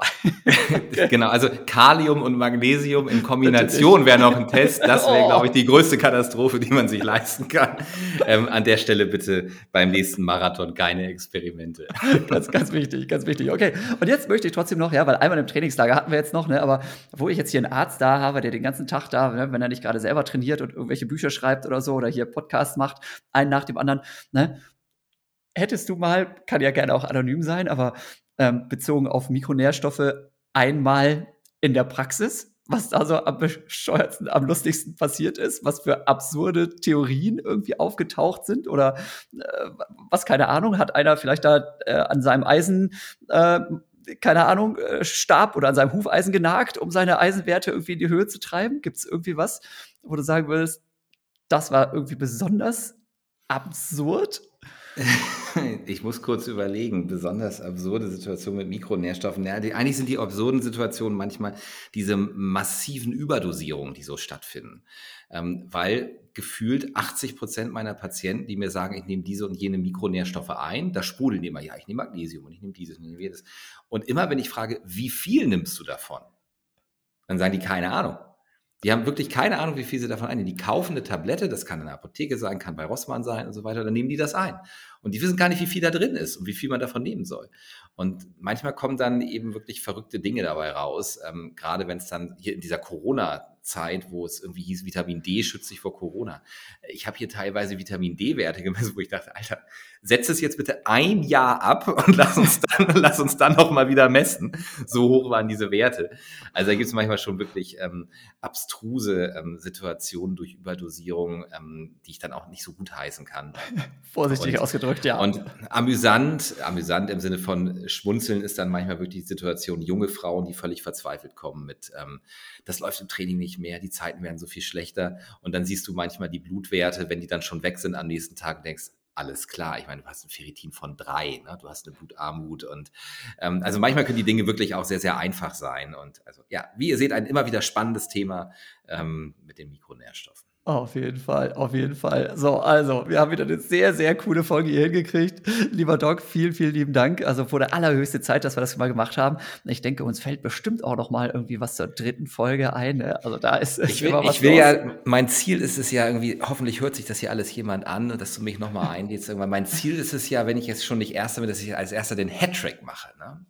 genau, also Kalium und Magnesium in Kombination wäre noch ein Test. Das wäre, Oh. glaube ich, die größte Katastrophe, die man sich leisten kann. Ähm, an der Stelle bitte beim nächsten Marathon keine Experimente. ganz, ganz wichtig, ganz wichtig. Okay, und jetzt möchte ich trotzdem noch, ja, weil einmal im Trainingslager hatten wir jetzt noch, ne, aber wo ich jetzt hier einen Arzt da habe, der den ganzen Tag da, ne, wenn er nicht gerade selber trainiert und irgendwelche Bücher schreibt oder so oder hier Podcasts macht, einen nach dem anderen, ne, hättest du mal, kann ja gerne auch anonym sein, aber ähm, bezogen auf Mikronährstoffe einmal in der Praxis, was da so am bescheuertsten, am lustigsten passiert ist, was für absurde Theorien irgendwie aufgetaucht sind oder äh, was, keine Ahnung, hat einer vielleicht da äh, an seinem Eisen, äh, keine Ahnung, äh, Stab oder an seinem Hufeisen genagt, um seine Eisenwerte irgendwie in die Höhe zu treiben? Gibt es irgendwie was, wo du sagen würdest, das war irgendwie besonders absurd? Ich muss kurz überlegen, besonders absurde Situation mit Mikronährstoffen. Ja, die, eigentlich sind die absurden Situationen manchmal diese massiven Überdosierungen, die so stattfinden. Ähm, weil gefühlt 80 Prozent meiner Patienten, die mir sagen, ich nehme diese und jene Mikronährstoffe ein, da sprudeln die immer, ja, ich nehme Magnesium und ich nehme dieses und ich nehme jedes. Und immer wenn ich frage, wie viel nimmst du davon? Dann sagen die keine Ahnung. Die haben wirklich keine Ahnung, wie viel sie davon einnehmen. Die kaufen eine Tablette, das kann in der Apotheke sein, kann bei Rossmann sein und so weiter, dann nehmen die das ein. Und die wissen gar nicht, wie viel da drin ist und wie viel man davon nehmen soll. Und manchmal kommen dann eben wirklich verrückte Dinge dabei raus, ähm, gerade wenn es dann hier in dieser Corona-Zeit, wo es irgendwie hieß, Vitamin D schützt sich vor Corona. Ich habe hier teilweise Vitamin D-Werte gemessen, wo ich dachte, Alter, setz es jetzt bitte ein Jahr ab und lass uns dann, lass uns dann noch mal wieder messen. So hoch waren diese Werte. Also da gibt es manchmal schon wirklich ähm, abstruse ähm, Situationen durch Überdosierung, ähm, die ich dann auch nicht so gut heißen kann. Vorsichtig Und- ausgedrückt, ja. Und amüsant, amüsant im Sinne von Schmunzeln ist dann manchmal wirklich die Situation, junge Frauen, die völlig verzweifelt kommen mit, ähm, das läuft im Training nicht mehr, die Zeiten werden so viel schlechter. Und dann siehst du manchmal die Blutwerte, wenn die dann schon weg sind am nächsten Tag denkst, alles klar, ich meine, du hast ein Ferritin von drei, ne? du hast eine Blutarmut und ähm, also manchmal können die Dinge wirklich auch sehr, sehr einfach sein. Und also ja, wie ihr seht, ein immer wieder spannendes Thema ähm, mit den Mikronährstoffen. Auf jeden Fall, auf jeden Fall. So, also, wir haben wieder eine sehr, sehr coole Folge hier hingekriegt. Lieber Doc, vielen, vielen lieben Dank. Also vor der allerhöchste Zeit, dass wir das mal gemacht haben. Ich denke, uns fällt bestimmt auch noch mal irgendwie was zur dritten Folge ein. Ne? Also da ist Ich will, ich will ja, mein Ziel ist es ja irgendwie, hoffentlich hört sich das hier alles jemand an, dass du mich nochmal einlädst. Irgendwann. Mein Ziel ist es ja, wenn ich jetzt schon nicht Erster bin, dass ich als Erster den Hattrick mache. Ne?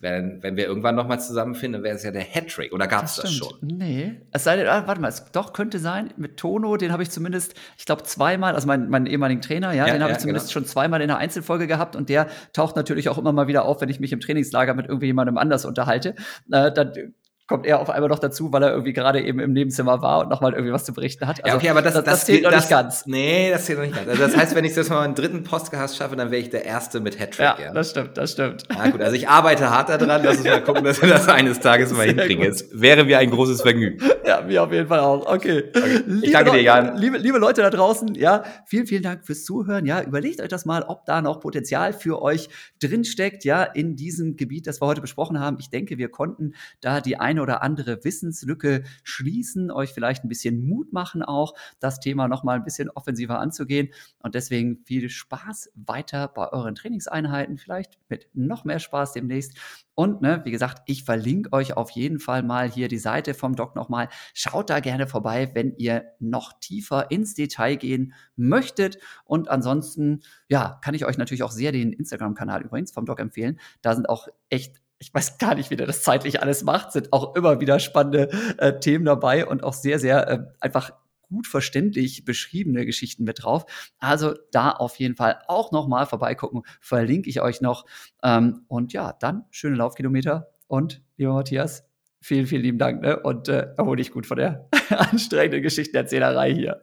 Wär, wenn wir irgendwann nochmal zusammenfinden, wäre es ja der Hattrick. Oder gab es das, das, schon? Nee. Es sei denn, ah, warte mal, es doch könnte sein, mit Tono, den habe ich zumindest, ich glaube, zweimal, also mein, meinen ehemaligen Trainer, ja, ja den habe ja, ich zumindest genau. schon zweimal in einer Einzelfolge gehabt und der taucht natürlich auch immer mal wieder auf, wenn ich mich im Trainingslager mit irgendwie jemandem anders unterhalte. Äh, dann kommt er auf einmal noch dazu, weil er irgendwie gerade eben im Nebenzimmer war und nochmal irgendwie was zu berichten hat. Also, ja, okay, aber das, das, das, das zählt noch nicht ganz. Nee, das zählt noch nicht ganz. Also das heißt, wenn ich das mal einen dritten Podcast schaffe, dann wäre ich der Erste mit Hattrick. Ja, ja, das stimmt, das stimmt. Ja, gut, also ich arbeite hart daran, lass uns mal gucken, dass wir das eines Tages mal hinkriegen. Es wäre mir ein großes Vergnügen. Ja, mir auf jeden Fall auch. Okay. okay. Ich danke dir, Jan. Liebe, liebe Leute da draußen, ja, vielen, vielen Dank fürs Zuhören. Ja, überlegt euch das mal, ob da noch Potenzial für euch drinsteckt, ja, in diesem Gebiet, das wir heute besprochen haben. Ich denke, wir konnten da die eine oder andere Wissen Wissenslücke schließen, euch vielleicht ein bisschen Mut machen, auch das Thema nochmal ein bisschen offensiver anzugehen. Und deswegen viel Spaß weiter bei euren Trainingseinheiten, vielleicht mit noch mehr Spaß demnächst. Und ne, wie gesagt, ich verlinke euch auf jeden Fall mal hier die Seite vom Doc nochmal. Schaut da gerne vorbei, wenn ihr noch tiefer ins Detail gehen möchtet. Und ansonsten, ja, kann ich euch natürlich auch sehr den Instagram-Kanal übrigens vom Doc empfehlen. Da sind auch echt ich weiß gar nicht, wie der das zeitlich alles macht, sind auch immer wieder spannende äh, Themen dabei und auch sehr, sehr äh, einfach gut verständlich beschriebene Geschichten mit drauf. Also da auf jeden Fall auch nochmal vorbeigucken, verlinke ich euch noch. Ähm, und ja, dann schöne Laufkilometer und lieber Matthias, vielen, vielen lieben Dank ne? und äh, erhole dich gut von der anstrengenden Geschichtenerzählerei hier.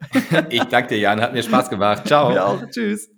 ich danke dir, Jan, hat mir Spaß gemacht. Ciao. Mir auch. Tschüss.